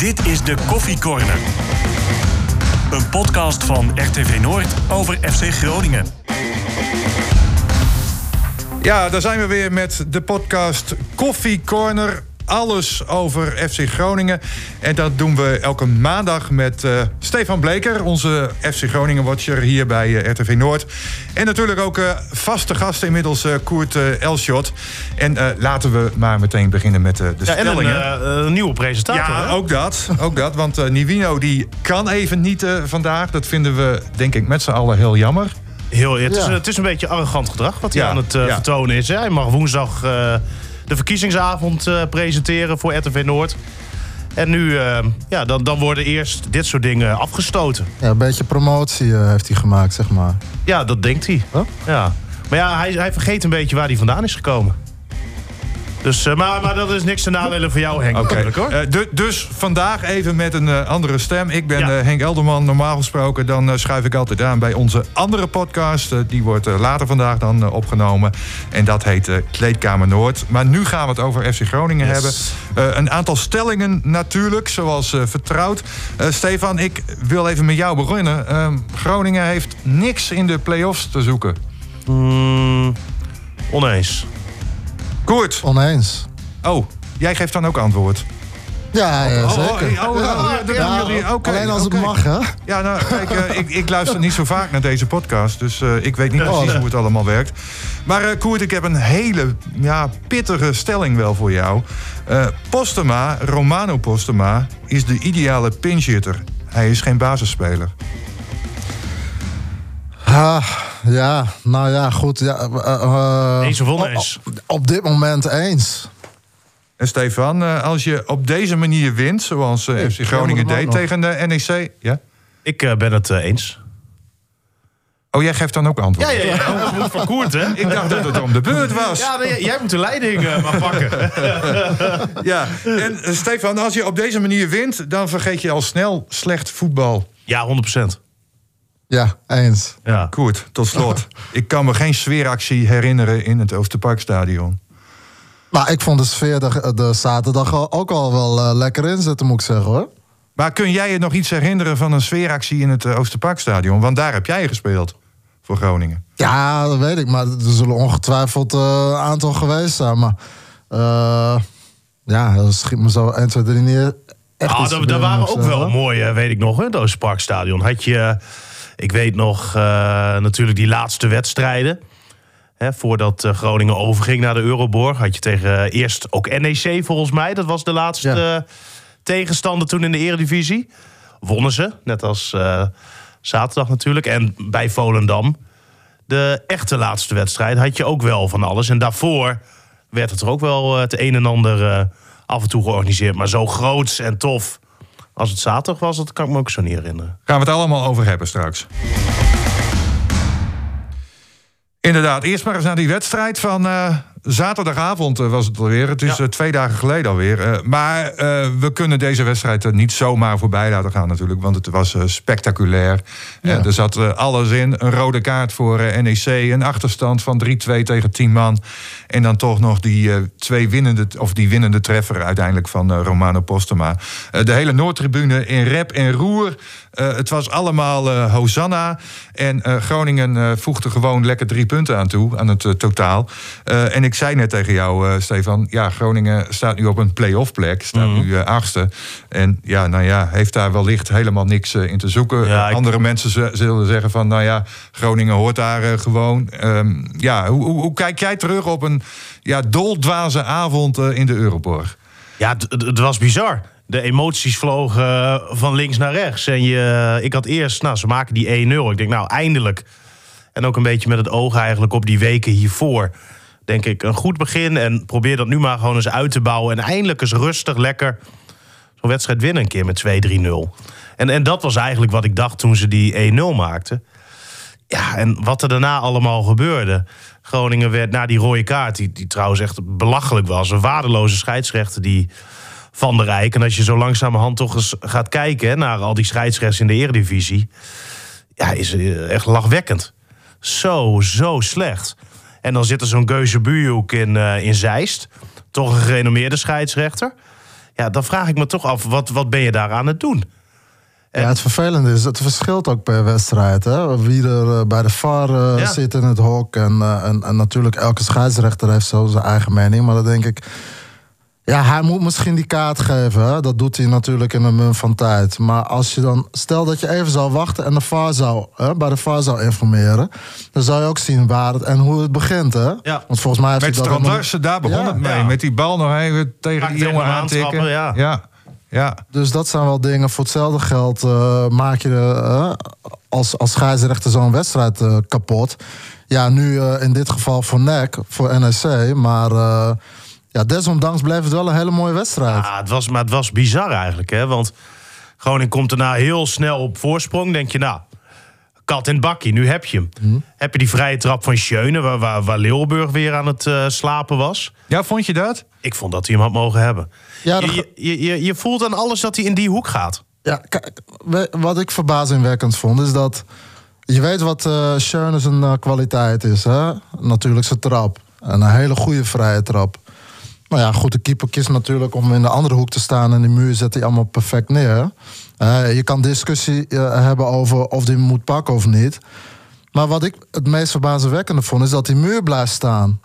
Dit is de Koffie Corner. Een podcast van RTV Noord over FC Groningen. Ja, daar zijn we weer met de podcast Koffie Corner. Alles over FC Groningen. En dat doen we elke maandag met uh, Stefan Bleker, onze FC Groningen-watcher hier bij uh, RTV Noord. En natuurlijk ook uh, vaste gast inmiddels Koert Elschot. En laten we maar meteen beginnen met de ja, stellingen. En een, een, nieuwe presentator. Ja, ook dat. Ook dat want Nivino die kan even niet vandaag. Dat vinden we denk ik met z'n allen heel jammer. Heel, het, ja. is, het is een beetje arrogant gedrag wat hij ja, aan het ja. vertonen is. Hè? Hij mag woensdag de verkiezingsavond uh, presenteren voor RTV Noord. En nu, uh, ja, dan, dan worden eerst dit soort dingen afgestoten. Ja, een beetje promotie uh, heeft hij gemaakt, zeg maar. Ja, dat denkt hij. Huh? Ja. Maar ja, hij, hij vergeet een beetje waar hij vandaan is gekomen. Dus, uh, maar, maar dat is niks te nadelen voor jou, Henk. Okay. Hoor. Uh, dus vandaag even met een uh, andere stem. Ik ben ja. Henk Elderman. Normaal gesproken dan schuif ik altijd aan bij onze andere podcast. die wordt later vandaag dan opgenomen. En dat heet Kleedkamer Noord. Maar nu gaan we het over FC Groningen yes. hebben. een aantal stellingen natuurlijk, zoals vertrouwd. Stefan, ik wil even met jou beginnen. Ehm, Groningen heeft niks in de play-offs te zoeken. Mm, oneens. Koert. Oneens. Oh, jij geeft dan ook antwoord. Ja, ja oh, zeker. Oh, oh, ja, jullie. Okay, alleen als okay. het mag, hè? Ja, nou, kijk, uh, ik, ik, luister niet zo vaak naar deze podcast. Dus uh, ik weet niet precies oh, hoe het allemaal werkt. Maar uh, Koert, ik heb een hele ja, pittige stelling wel voor jou. Postema, Romano Postema, is de ideale pinchitter. Hij is geen basisspeler. Ah, ja, nou ja, goed. Ja, uh, eens of oneens? Op, op, dit moment eens. En Stefan, uh, als je op deze manier wint, zoals FC Groningen deed tegen de NEC... Ja? Ik uh, ben het eens. Oh, jij geeft dan ook antwoord? Ja, ja, ja. Van Koert, hè? Ik dacht dat het om de beurt was. Ja, nee, jij moet de leiding maar pakken. ja, en Stefan, als je op deze manier wint... dan vergeet je al snel slecht voetbal. Ja, 100 procent. Ja, eens. Ja. Goed, tot slot. ik kan me geen sfeeractie herinneren in het Oosterparkstadion. Nou, ik vond de sfeer de, de zaterdag ook al wel uh, lekker inzetten, moet ik zeggen hoor. Maar kun jij je nog iets herinneren van een sfeeractie in het uh, Oosterparkstadion? Want daar heb jij gespeeld voor Groningen. Ja, dat weet ik. Maar er zullen ongetwijfeld een uh, aantal geweest zijn. Maar ja, dat schiet me zo 1, 2, 3 neer. Echt ah, daar waren ook wel mooie, weet ik nog, hè, het Oosterparkstadion. Had je... Ik weet nog uh, natuurlijk die laatste wedstrijden. Hè, voordat uh, Groningen overging naar de Euroborg. Had je tegen uh, eerst ook NEC volgens mij. Dat was de laatste ja. tegenstander toen in de eredivisie. Wonnen ze, net als zaterdag natuurlijk. En bij Volendam, de echte laatste wedstrijd, had je ook wel van alles. En daarvoor werd het er ook wel het een en ander af en toe georganiseerd. Maar zo groots en tof als het zaterdag was, dat kan ik me ook zo niet herinneren. Gaan we het allemaal over hebben straks. Inderdaad, eerst maar eens naar die wedstrijd van uh, zaterdagavond was het alweer. Het is ja. twee dagen geleden alweer. Uh, maar uh, we kunnen deze wedstrijd niet zomaar voorbij laten gaan natuurlijk. Want het was spectaculair. Ja. er zat alles in. Een rode kaart voor NEC. Een achterstand van 3-2 tegen 10 man. En dan toch nog die, twee winnende, of die winnende treffer uiteindelijk van Romano Postema. de hele Noordtribune in rep en roer. het was allemaal Hosanna. En Groningen voegde gewoon lekker drie punten aan toe. Aan het totaal. en ik zei net tegen jou, uh, Stefan. Ja, Groningen staat nu op een play-off plek. Staat mm -hmm. nu uh, achtste. En ja, nou ja, heeft daar wellicht helemaal niks uh, in te zoeken. Ja, Andere ik... mensen zullen zeggen van, nou ja, Groningen hoort daar gewoon. Um, ja, hoe, hoe, hoe, kijk jij terug op een ja, doldwaze avond in de Euroborg? Ja, het was bizar. De emoties vlogen van links naar rechts. En je, ik had eerst, nou, ze maken die 1-0. Ik denk, nou, eindelijk. En ook een beetje met het oog eigenlijk op die weken hiervoor denk ik, een goed begin. En probeer dat nu maar gewoon eens uit te bouwen. En eindelijk eens rustig, lekker zo'n wedstrijd winnen een keer met 2-3-0. En, en dat was eigenlijk wat ik dacht toen ze die 1-0 maakten. Ja, en wat er daarna allemaal gebeurde. Groningen werd na die rode kaart, die, die trouwens echt belachelijk was. Een waardeloze scheidsrechter die van de Rijk. En als je zo langzamerhand toch eens gaat kijken naar al die scheidsrechters in de eredivisie. Ja, is echt lachwekkend. Zo, zo slecht. En dan zit er zo'n Geuze Buurhoek in, uh, in Zeist. Toch een gerenommeerde scheidsrechter. Ja, dan vraag ik me toch af, wat, wat ben je daar aan het doen? Ja, het vervelende is, het verschilt ook per wedstrijd. Hè? Wie er eh, bij de VAR eh, Ja. zit in het hok. En, en, en natuurlijk, elke scheidsrechter heeft zo zijn eigen mening. Maar dan denk ik... Ja, hij moet misschien die kaart geven. Hè? Dat doet hij natuurlijk in een mum van tijd. Maar als je dan... Stel dat je even zou wachten en de VAR zou, hè, bij de VAR zou informeren... dan zou je ook zien waar het en hoe het begint. Hè? Ja. Want volgens mij heeft Met hij dat Strand Larsen, daar begon Ja. het mee. Ja. Met die bal nog even tegen die jongen aantikken. ja. ja. ja. Dus dat zijn wel dingen. Voor hetzelfde geld eh, maak je eh, als, als scheidsrechter zo'n wedstrijd eh, kapot. Ja, nu eh, in dit geval voor NEC, voor NEC. Maar eh, ja, desondanks bleef het wel een hele mooie wedstrijd. Ja, het was, maar het was bizar eigenlijk, hè? Want Groningen komt daarna heel snel op voorsprong. Denk je, nou, kat in het bakkie, nu heb je hem. Mhm. Heb je die vrije trap van Schöne, waar, waar, waar Leeuwburg weer aan het eh, slapen was? Ja, vond je dat? Ik vond dat hij hem had mogen hebben. Ja, dat- je, je, je, je voelt aan alles dat hij in die hoek gaat. Ja, wat ik verbazingwekkend vond is dat... Je weet wat eh Schöne zijn eh, kwaliteit is. Hè? Natuurlijk zijn trap. En een hele goede vrije trap. Maar ja, goed, de keeper kiest natuurlijk om in de andere hoek te staan... en die muur zet hij allemaal perfect neer. Eh, je kan discussie eh, hebben over of die moet pakken of niet. Maar wat ik het meest verbazingwekkende vond... is dat die muur blijft staan.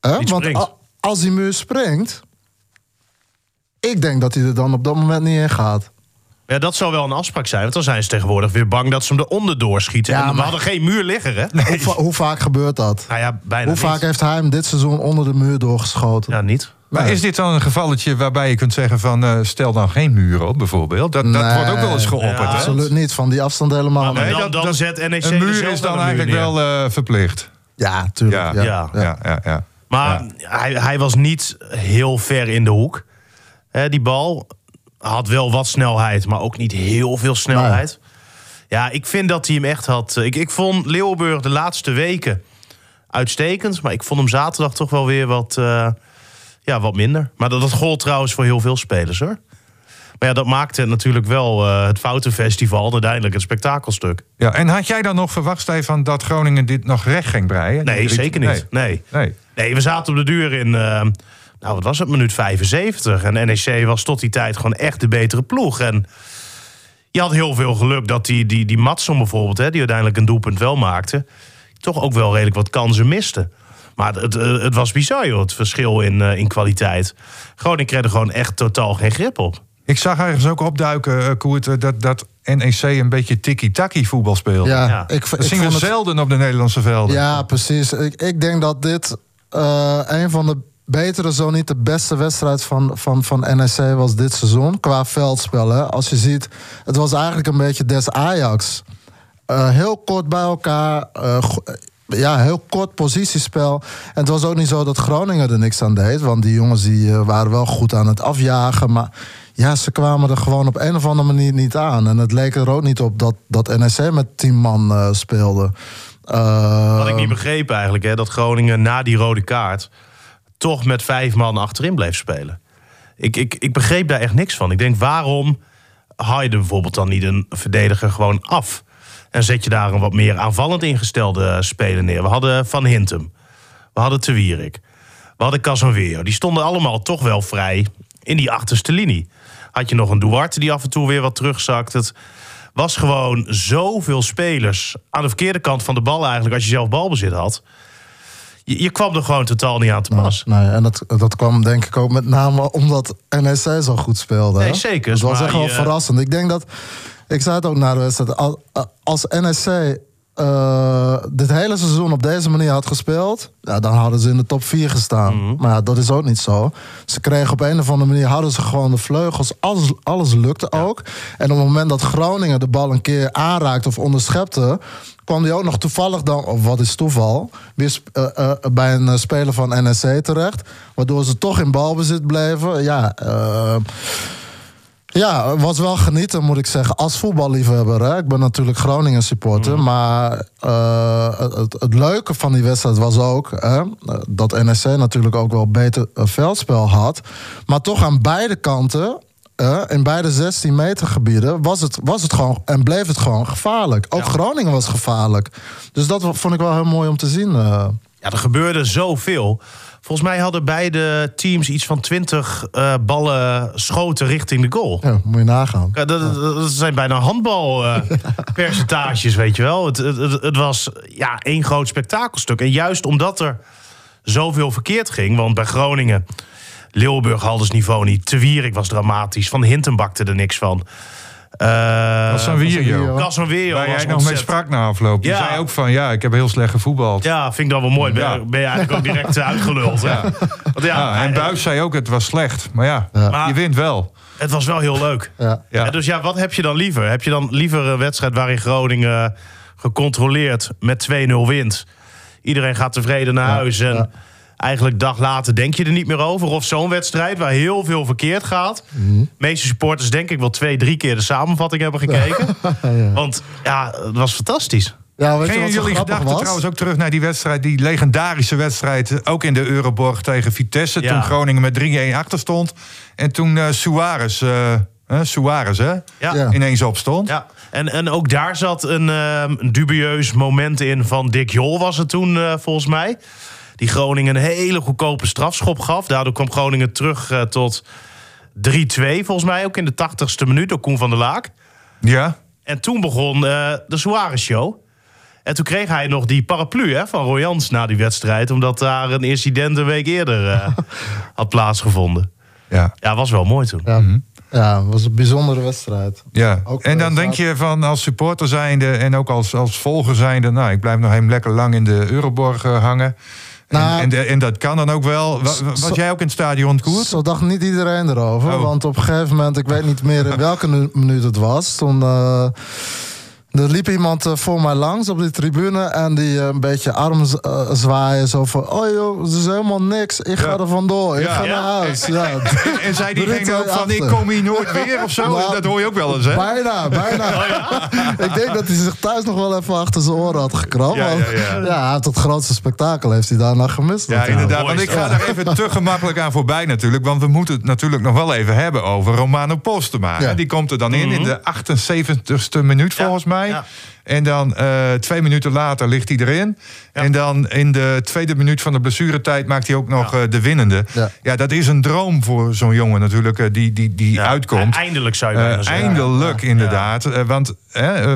Hè? Niet Want als die muur springt... Ik denk dat hij er dan op dat moment niet in gaat. Ja, dat zou wel een afspraak zijn. Want dan zijn ze tegenwoordig weer bang dat ze hem eronder doorschieten. Ja, en we maar- hadden geen muur liggen, hè? Hoe, va- hoe vaak gebeurt dat? Nou ja, bijna Hoe niet. vaak heeft hij hem dit seizoen onder de muur doorgeschoten? Ja, niet. Maar Nee. is dit dan een gevalletje waarbij je kunt zeggen van... eh, stel dan geen muren op, bijvoorbeeld? Dat, dat wordt ook wel eens geopperd, Ja, hè? Absoluut niet, van die afstand helemaal Maar niet. dan, dan zet NEC Een muur is dan muur eigenlijk neer. wel eh, verplicht. Ja, tuurlijk. Ja, Ja, ja. Ja, ja, ja. Maar hij, hij was niet heel ver in de hoek. Hè, die bal had wel wat snelheid, maar ook niet heel veel snelheid. Ja, ik vind dat hij hem echt had. Ik, ik vond Leeuwburg de laatste weken uitstekend. Maar ik vond hem zaterdag toch wel weer wat, eh, ja, wat minder. Maar dat, dat gold trouwens voor heel veel spelers hoor. Maar ja, dat maakte natuurlijk wel eh, het Foutenfestival uiteindelijk een spektakelstuk. Ja, en had jij dan nog verwacht, Stefan, dat Groningen dit nog recht ging breien? Nee, zeker niet. Nee. Nee. Nee, we zaten op de duur in, eh, nou wat was het, minuut 75. En NEC was tot die tijd gewoon echt de betere ploeg. En je had heel veel geluk dat die, die, die Matson bijvoorbeeld, hè, die uiteindelijk een doelpunt wel maakte, toch ook wel redelijk wat kansen miste. Maar het, het, het was bizar, joh, het verschil in, eh, in kwaliteit. Groningen kreeg er gewoon echt totaal geen grip op. Ik zag ergens ook opduiken, eh, Koert, eh, dat, dat NEC een beetje tiki-taki voetbal speelde. Ja, Ja. ik, Dat ik zien we het, zelden op de Nederlandse velden. ja precies. Ik, ik denk dat dit eh, een van de betere, zo niet de beste wedstrijd van, van, van NEC was dit seizoen. Qua veldspel. Hè. Als je ziet, het was eigenlijk een beetje des Ajax. Eh, heel kort bij elkaar. eh, go- ja, heel kort positiespel. En het was ook niet zo dat Groningen er niks aan deed. Want die jongens die, eh, waren wel goed aan het afjagen. Maar ja, ze kwamen er gewoon op een of andere manier niet aan. En het leek er ook niet op dat, dat NEC met 10 man eh, speelde. Eh, Wat ik niet begreep eigenlijk, hè, dat Groningen na die rode kaart toch met vijf man achterin bleef spelen. Ik, ik, ik begreep daar echt niks van. Ik denk, waarom haal je bijvoorbeeld dan niet een verdediger gewoon af? En zet je daar een wat meer aanvallend ingestelde speler neer. We hadden Van Hintem. We hadden Te Wierik. We hadden Casanvero. Die stonden allemaal toch wel vrij in die achterste linie. Had je nog een Duarte die af en toe weer wat terugzakt. Het was gewoon zoveel spelers aan de verkeerde kant van de bal eigenlijk... als je zelf balbezit had. Je, je kwam er gewoon totaal niet aan te pas. Nee, en dat, dat kwam denk ik ook met name omdat NEC zo goed speelde. Nee, zeker, Het was echt wel je- verrassend. Ik denk dat, ik zei het ook na de wedstrijd, al- als NEC eh, dit hele seizoen op deze manier had gespeeld, ja, dan hadden ze in de top 4 gestaan. Mhm. Maar ja, dat is ook niet zo. Ze kregen op een of andere manier, hadden ze gewoon de vleugels, alles, alles lukte ook. En op het moment dat Groningen de bal een keer aanraakte of onderschepte, kwam die ook nog toevallig dan, of wat is toeval, weer eh, eh, bij een speler van NEC terecht. Waardoor ze toch in balbezit bleven. Ja, eh, ja, het was wel genieten, moet ik zeggen. Als voetballiefhebber. Hè. Ik ben natuurlijk Groningen supporter. Maar eh, het, het leuke van die wedstrijd was ook... Hè, dat NSC natuurlijk ook wel beter veldspel had. Maar toch aan beide kanten... in beide 16 meter gebieden was het, was het gewoon en bleef het gewoon gevaarlijk. Ook Groningen was gevaarlijk. Dus dat vond ik wel heel mooi om te zien. eh. Ja, er gebeurde zoveel. Volgens mij hadden beide teams iets van 20 uh, ballen schoten richting de goal. Ja, moet je nagaan. Ja, dat, dat, zijn bijna handbalpercentages, uh, weet je wel. Het, het, het, was ja, één groot spektakelstuk. En juist omdat er zoveel verkeerd ging, want bij Groningen... Leeuwenburg haalde het niveau niet. Te Wierik was dramatisch. Van Hinten bakte er niks van. Uh, Casanvirio. Casanvirio Waar jij nog mee sprak na afloop. Die ja. zei ook van, ja, ik heb heel slecht gevoetbald. Ja, vind ik dan wel mooi. Ben, ja. ben je eigenlijk ook direct uitgeluld. Ja. Want ja, ja, en Buis zei ook, het was slecht. Maar ja, maar je wint wel. Het was wel heel leuk. Ja. Ja. dus ja, wat heb je dan liever? Heb je dan liever een wedstrijd waarin Groningen gecontroleerd met 2-0 wint? Iedereen gaat tevreden naar huis en eigenlijk dag later denk je er niet meer over. Of zo'n wedstrijd waar heel veel verkeerd gaat. De meeste supporters denk ik wel twee, drie keer de samenvatting hebben gekeken. ja. Want ja, het was fantastisch. Ja, weet Geen jullie gedachten was? trouwens ook terug naar die wedstrijd, die legendarische wedstrijd, ook in de Euroborg tegen Vitesse, ja. toen Groningen met 3-1 achter stond. En toen uh, Suarez, uh, Suarez hè, ja. ineens opstond. Ja. En, en ook daar zat een uh, dubieus moment in van Dick Jol was het toen volgens mij. Die Groningen een hele goedkope strafschop gaf. Daardoor kwam Groningen terug uh, tot 3-2, volgens mij ook in de 80ste minuut door Koen van der Laak. Ja. En toen begon uh, de Suarez Show. En toen kreeg hij nog die paraplu hè, van Royans na die wedstrijd, omdat daar een incident een week eerder uh, had plaatsgevonden. Ja. ja, was wel mooi toen. Ja. Mm Ja, het was een bijzondere wedstrijd. Ja, ook en dan denk je van als supporter zijnde en ook als, als volger zijnde... nou, ik blijf nog even lekker lang in de Euroborg hangen. Nou, en, en, en, dat kan dan ook wel. Was, was jij ook in het stadion koers? Zo dacht niet iedereen erover. Oh. Want op een gegeven moment, ik weet niet meer in welke minuut het was. Toen uh, er liep iemand eh, voor mij langs op die tribune en die uh, een beetje arm uh, zwaaien. Zo van, oh joh, het is helemaal niks. Ik ga er vandoor. Ik ga naar huis. Ja. En, en zei diegene ook van, ik kom hier nooit weer of zo? Nou, dat hoor je ook wel eens, hè? Bijna, bijna. Oh, ik denk dat hij zich thuis nog wel even achter zijn oren had gekrapt. Ja, ja, ja. het grootste spektakel heeft hij daarna gemist. Ja, inderdaad. Want ik ga daar even te gemakkelijk aan voorbij natuurlijk. Want we moeten het natuurlijk nog wel even hebben over Romano Postema. Die komt er dan in, in de 78ste minuut volgens mij. Ja. En dan uh, twee minuten later ligt hij erin. En dan in de tweede minuut van de blessuretijd maakt hij ook nog ja. uh, de winnende. Ja. ja. dat is een droom voor zo'n jongen natuurlijk, uh, die, die, die uitkomt. Eindelijk zou je zeggen. Eindelijk, inderdaad. want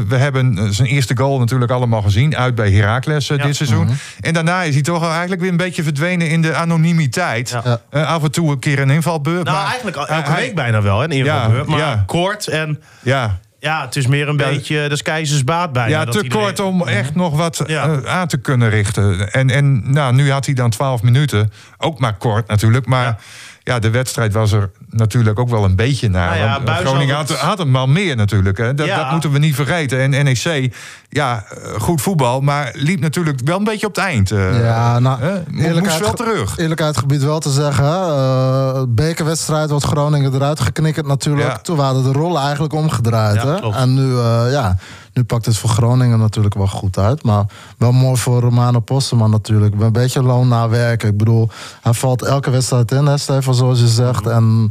we hebben zijn eerste goal natuurlijk allemaal gezien. Uit bij Heracles dit seizoen. Mm -hmm. En daarna is hij toch eigenlijk weer een beetje verdwenen in de anonimiteit. af en toe een keer een invalbeurt. Nou, maar, eigenlijk elke week bijna wel, een invalbeurt. maar kort en... Ja. Ja, het is meer een beetje de keizers baat bijna. Ja, te kort om echt nog wat ja. uh, aan te kunnen richten. En, en nou, nu had hij dan 12 minuten. Ook maar kort natuurlijk. Maar ja, ja de wedstrijd was er natuurlijk ook wel een beetje naar. Nou ja, want Groningen had, had hem al meer natuurlijk. Hè. Dat, dat, moeten we niet vergeten. En NEC, ja, goed voetbal. Maar liep natuurlijk wel een beetje op het eind. Uh, ja, nou, eerlijkheid, moest wel terug. Eerlijkheid gebied wel te zeggen. Uh, bekerwedstrijd wordt Groningen eruit geknikkerd natuurlijk. Toen waren de rollen eigenlijk omgedraaid. hè? En nu, uh, ja... Nu pakt het voor Groningen natuurlijk wel goed uit. Maar wel mooi voor Romano Postema natuurlijk. Een beetje loon na werken. Ik bedoel, hij valt elke wedstrijd in, hè, Stefan, zoals je zegt. En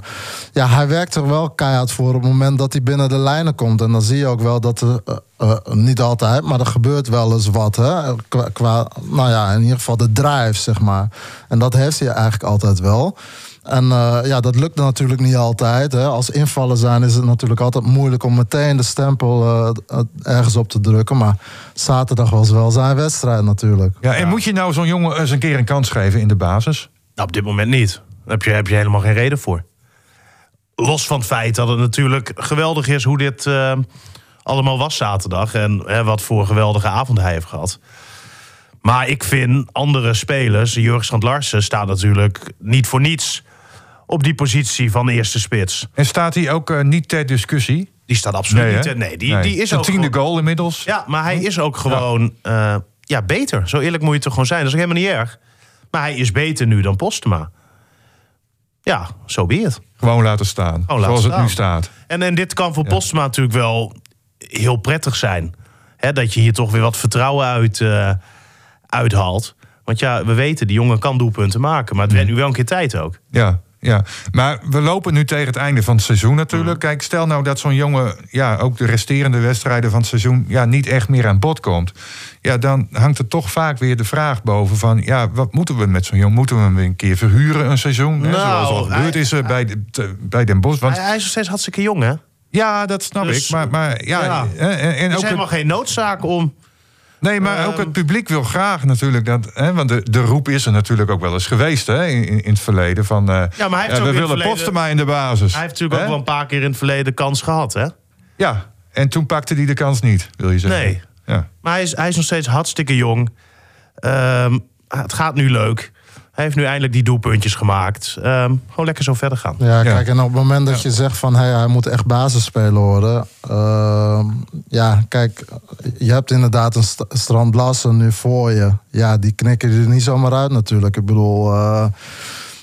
ja, hij werkt er wel keihard voor op het moment dat hij binnen de lijnen komt. En dan zie je ook wel dat er, uh, uh, niet altijd, maar er gebeurt wel eens wat. Hè? Qua, nou ja, in ieder geval de drive, zeg maar. En dat heeft hij eigenlijk altijd wel. En uh, ja, dat lukt natuurlijk niet altijd. Hè. Als invallen zijn is het natuurlijk altijd moeilijk om meteen de stempel uh, ergens op te drukken. Maar zaterdag was wel zijn wedstrijd natuurlijk. Ja, en ja. moet je nou zo'n jongen eens een keer een kans geven in de basis? Nou, op dit moment niet. Daar heb je, heb je helemaal geen reden voor. Los van het feit dat het natuurlijk geweldig is hoe dit uh, allemaal was zaterdag. En hè, wat voor geweldige avond hij heeft gehad. Maar ik vind andere spelers, Jurgen Strand Larsen staat natuurlijk niet voor niets op die positie van eerste spits. En staat hij ook uh, niet ter discussie? Die staat absoluut nee, niet ter... Nee, die, nee. die is Een ook tiende gewoon, goal inmiddels. Ja, maar hij is ook gewoon ja. Uh, ja, beter. Zo eerlijk moet je toch gewoon zijn. Dat is ook helemaal niet erg. Maar hij is beter nu dan Postema. Ja, zo so be it. Gewoon laten staan, gewoon zoals laten het nu staat. En, en dit kan voor ja. Postema natuurlijk wel heel prettig zijn. Hè, dat je hier toch weer wat vertrouwen uit, uh, uithaalt. Want ja, we weten, die jongen kan doelpunten maken. Maar het werd nu wel een keer tijd ook. Ja, Ja, maar we lopen nu tegen het einde van het seizoen natuurlijk. Mhm. Kijk, stel nou dat zo'n jongen, ja, ook de resterende wedstrijden van het seizoen, ja, niet echt meer aan bod komt. Ja, dan hangt er toch vaak weer de vraag boven van, ja, wat moeten we met zo'n jongen? Moeten we hem weer een keer verhuren een seizoen? hè, Nou, zoals al gebeurd is eh, bij, de- bij Den Bosch. Want Hij, hij is nog steeds hartstikke jong, hè? ja, dat snap Dus, ik. Maar, maar ja, ja. en, en Er is helemaal geen noodzaak om... Nee, maar ook Ehm. het publiek wil graag natuurlijk dat. Hè, want de, de roep is er natuurlijk ook wel eens geweest hè, in, in het verleden. Van, eh, Ja, maar hij heeft we willen verleden- Postema in de basis. Hij heeft natuurlijk Hè? ook wel een paar keer in het verleden kans gehad, hè? Ja, en toen pakte hij de kans niet, wil je zeggen. Nee. Ja. Maar hij is, hij is nog steeds hartstikke jong. Ehm, het gaat nu leuk. Hij heeft nu eindelijk die doelpuntjes gemaakt. Ehm, gewoon lekker zo verder gaan. Ja, kijk, en op het moment dat je zegt van hey, hij moet echt basisspeler worden. ehm, ja, kijk, je hebt inderdaad een st Strand Larsen nu voor je. Ja, die knikken er niet zomaar uit natuurlijk. Ik bedoel, eh,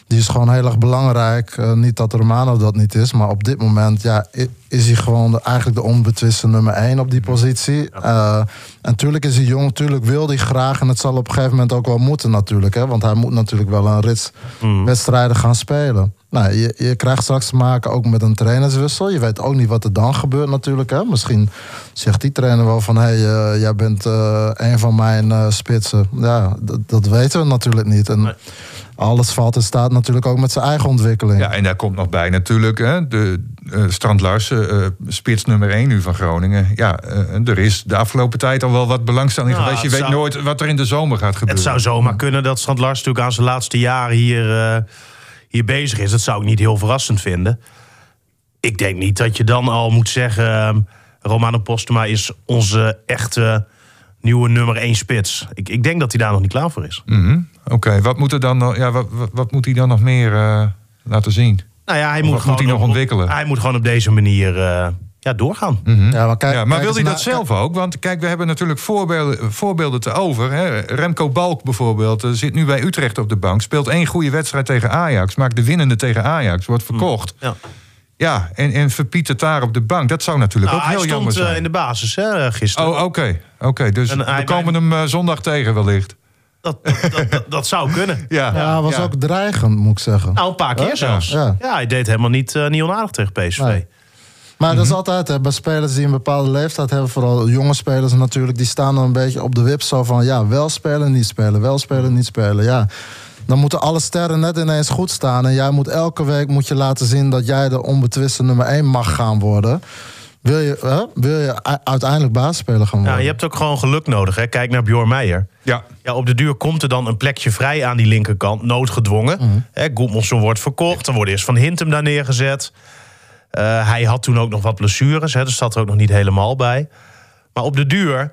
die is gewoon heel erg belangrijk. Eh, niet dat Romano dat niet is, maar op dit moment ja, is hij gewoon de- eigenlijk de onbetwiste nummer één op die positie. Eh, en natuurlijk is hij jong, natuurlijk wil hij graag. En het zal op een gegeven moment ook wel moeten natuurlijk. Hè, want hij moet natuurlijk wel een rits wedstrijden gaan spelen. Nou, je, je krijgt straks te maken ook met een trainerswissel. Je weet ook niet wat er dan gebeurt natuurlijk. Hè. Misschien zegt die trainer wel van... hé, hey, eh, jij bent een van mijn spitsen. Ja, dat, dat weten we natuurlijk niet. En alles valt en staat natuurlijk ook met zijn eigen ontwikkeling. ja, en daar komt nog bij natuurlijk hè, de eh Strand Larsen, eh, spits nummer 1 nu van Groningen. Ja, eh, er is de afgelopen tijd al wel wat belangstelling Nou, geweest. Je weet zou- nooit wat er in de zomer gaat gebeuren. Het zou zomaar kunnen dat Strand Lars natuurlijk aan zijn laatste jaren hier, eh, hier bezig is. Dat zou ik niet heel verrassend vinden. Ik denk niet dat je dan al moet zeggen... Romano Postema is onze echte nieuwe nummer 1 spits. Ik, ik denk dat hij daar nog niet klaar voor is. Mhm. Oké, wat moet er dan ja, wat, wat, wat moet hij dan nog meer eh, laten zien? Nou ja, hij moet, moet hij nog op- ontwikkelen? Hij moet gewoon op deze manier eh, ja, doorgaan. Ja, maar, kijk, Ja, maar kijk wil hij dat zelf ook? Want kijk, we hebben natuurlijk voorbeelden, voorbeelden te over. Hè. Remco Balk bijvoorbeeld eh, zit nu bij Utrecht op de bank. Speelt één goede wedstrijd tegen Ajax. Maakt de winnende tegen Ajax. Wordt verkocht. Ja. Ja, en, en verpiet het daar op de bank. Dat zou natuurlijk Nou, ook hij heel jammer stond eh, zijn. in de basis hè, gisteren. Oh, oké. Oké, dus En hij we komen hem zondag tegen wellicht. Dat, dat, dat, zou kunnen. Ja, Ja, was ook dreigend, moet ik zeggen. Nou, een paar keer Ja. zelfs. Ja. Ja. hij deed helemaal niet, eh, niet onaardig tegen PSV. Nee. Maar dat is altijd hè, bij spelers die een bepaalde leeftijd hebben, vooral jonge spelers natuurlijk, die staan dan een beetje op de wip zo van ja, wel spelen, niet spelen, wel spelen, niet spelen. Ja. Dan moeten alle sterren net ineens goed staan. En jij moet elke week moet je laten zien dat jij de onbetwiste nummer 1 mag gaan worden. Wil je, hè, wil je uiteindelijk basisspeler gaan worden? Ja, je hebt ook gewoon geluk nodig. Hè? Kijk naar Bjorn Meijer. Ja. Ja, op de duur komt er dan een plekje vrij aan die linkerkant, noodgedwongen. Hè, Goedmanson wordt verkocht, dan wordt eerst Van Hintem daar neergezet. Eh, hij had toen ook nog wat blessures, hè, dus zat er ook nog niet helemaal bij. Maar op de duur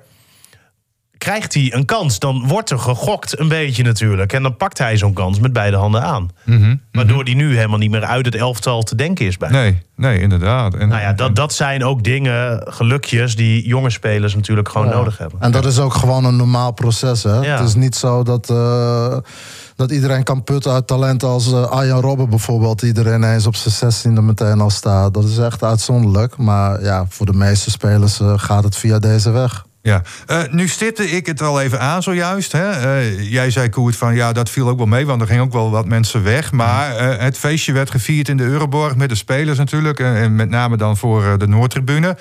krijgt hij een kans. Dan wordt er gegokt een beetje natuurlijk. En dan pakt hij zo'n kans met beide handen aan. Waardoor hij nu helemaal niet meer uit het elftal te denken is bij. Mhm, Nee, nee, inderdaad. En, Nou ja, dat, dat zijn ook dingen, gelukjes, die jonge spelers natuurlijk gewoon nodig hebben. En dat is ook gewoon een normaal proces. Hè? Ja. Het is niet zo dat, eh, dat iedereen kan putten uit talenten als eh, Arjan Robben bijvoorbeeld, die er ineens op zijn zestiende meteen al staat. Dat is echt uitzonderlijk. Maar ja, voor de meeste spelers eh, gaat het via deze weg. Ja, Eh, nu stipte ik het al even aan zojuist. Hè? Eh, jij zei Koert van ja, dat viel ook wel mee, want er gingen ook wel wat mensen weg. Maar eh, het feestje werd gevierd in de Euroborg met de spelers natuurlijk. en met name dan voor de Noordtribune.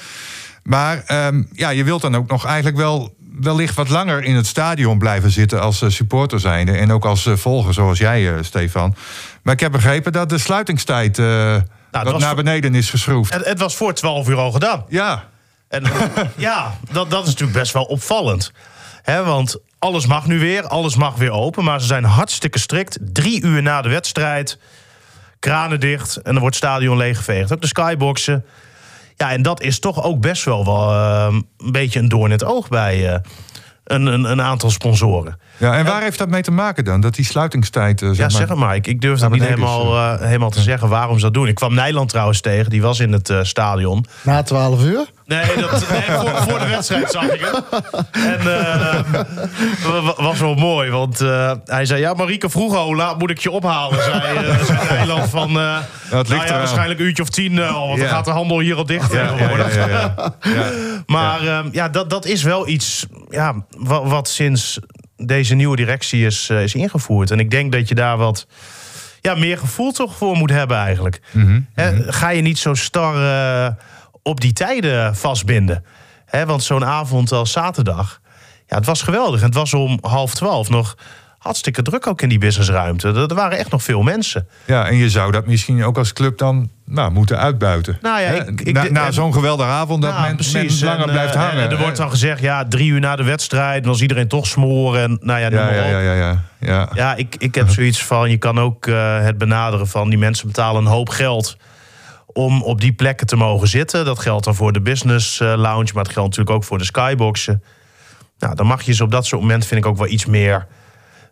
Maar ehm, ja, je wilt dan ook nog eigenlijk wel wellicht wat langer in het stadion blijven zitten als supporter zijnde. En ook als volger, zoals jij, Stefan. Maar ik heb begrepen dat de sluitingstijd wat was naar beneden is geschroefd. Het, het was voor 12 uur al gedaan. Ja, En ja, dat, dat is natuurlijk best wel opvallend. Hè, want alles mag nu weer, alles mag weer open. Maar ze zijn hartstikke strikt. Drie uur na de wedstrijd, kranen dicht en dan wordt het stadion leeggeveegd. Ook de skyboxen. Ja, en dat is toch ook best wel, wel eh, een beetje een doorn in het oog bij eh, een, een, een aantal sponsoren. ja, en waar heeft dat mee te maken dan? Dat die sluitingstijd. eh, Ja, maar- zeg maar. Ik, ik durf dat niet is, helemaal, eh, helemaal te zeggen waarom ze dat doen. Ik kwam Nijland trouwens tegen, die was in het eh, stadion. Na 12 uur? Nee, dat, nee voor, voor de wedstrijd zag ik het. En wa- was wel mooi, want eh, hij zei... Ja, Marieke vroeg al, hoe laat moet ik je ophalen? Zei, eh zei van... eh het ligt nou ja, eraan. waarschijnlijk een uurtje of tien al, want dan gaat de handel hier al dicht Ja. Maar ja, ja dat, dat is wel iets ja, wat, wat sinds deze nieuwe directie is, is ingevoerd. En ik denk dat je daar wat ja, meer gevoel toch voor moet hebben eigenlijk. Hè, ga je niet zo star op die tijden vastbinden. Hè, want zo'n avond als zaterdag, ja, het was geweldig. En het was om half twaalf nog hartstikke druk ook in die businessruimte. Er, waren echt nog veel mensen. Ja, en je zou dat misschien ook als club dan nou, moeten uitbuiten. Nou ja, Hè? ik- ik- na zo'n geweldige avond dat Ja, men, men langer En, blijft eh, hangen. En er wordt dan gezegd, ja, drie uur na de wedstrijd... dan was iedereen toch smoren en nou ja, ja, ja, ja, ja. Ja, ik, ik heb zoiets van, je kan ook eh, het benaderen van... die mensen betalen een hoop geld om op die plekken te mogen zitten. Dat geldt dan voor de business eh, lounge, maar het geldt natuurlijk ook voor de skyboxen. Nou, dan mag je ze op dat soort moment, vind ik, ook wel iets meer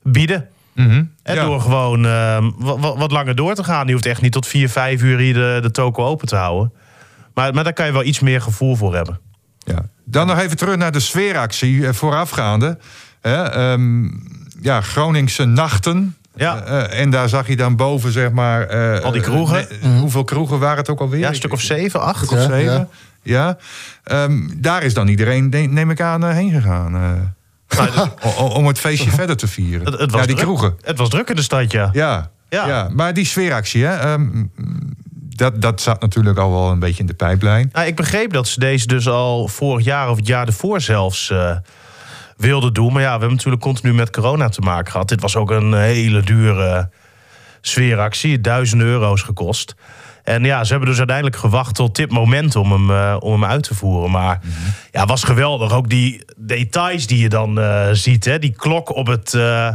bieden. En Ja. door gewoon eh, wa- wat langer door te gaan. Je hoeft echt niet tot vier, vijf uur hier de, de toko open te houden. Maar, maar daar kan je wel iets meer gevoel voor hebben. Ja. Dan nog even terug naar de sfeeractie eh, voorafgaande. Hè, ehm, ja, Groningse nachten. Ja. Eh, eh, en daar zag je dan boven, zeg maar... eh, Al die kroegen. Hoeveel kroegen waren het ook alweer? Ja, een stuk of zeven, acht. Of Ja, zeven. ja. Ja. Ehm, daar is dan iedereen, de- neem ik aan, heen gegaan. eh, Nou, om het feestje verder te vieren. het- het was ja, die druk. kroegen. Het was druk in de stad, ja. Ja, Ja. ja. maar die sfeeractie, hè, ehm, dat, dat zat natuurlijk al wel een beetje in de pijplijn. Nou, ik begreep dat ze deze dus al vorig jaar of het jaar ervoor zelfs eh, wilden doen. Maar ja, we hebben natuurlijk continu met corona te maken gehad. Dit was ook een hele dure sfeeractie. Duizenden euro's gekost. En ja, ze hebben dus uiteindelijk gewacht tot dit moment om hem, eh, om hem uit te voeren. Maar ja, het was geweldig. Ook die details die je dan eh, ziet. Hè? Die klok op het, eh,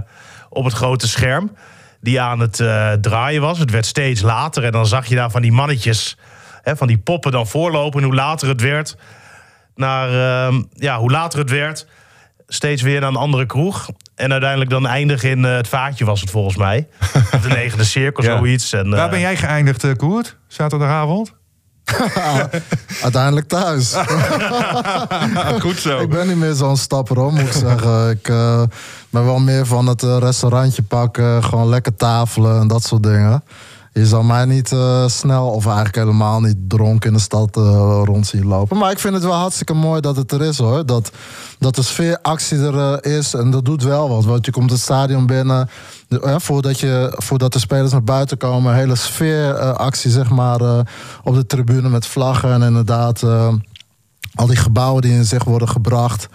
op het grote scherm. Die aan het draaien was. Het werd steeds later. En dan zag je daar van die mannetjes. Hè, van die poppen dan voorlopen. En hoe later het werd. Naar, ehm, ja, hoe later het werd. Steeds weer naar een andere kroeg. En uiteindelijk dan eindig in eh, het vaatje was het volgens mij. Of de negende cirkel, Ja. zoiets. En, Waar eh, ben jij geëindigd, eh, Koert? Zaterdagavond? Uiteindelijk thuis. Goed zo. ik ben niet meer zo'n stapper hoor, moet ik zeggen. Ik eh, ben wel meer van het restaurantje pakken, gewoon lekker tafelen en dat soort dingen. Je zal mij niet eh, snel of eigenlijk helemaal niet dronken in de stad eh, rond zien lopen. Maar ik vind het wel hartstikke mooi dat het er is hoor. Dat, dat de sfeeractie er eh, is en dat doet wel wat. Want je komt het stadion binnen, voordat, je, voordat de spelers naar buiten komen, hele sfeeractie zeg maar op de tribune met vlaggen en inderdaad al die gebouwen die in zich worden gebracht.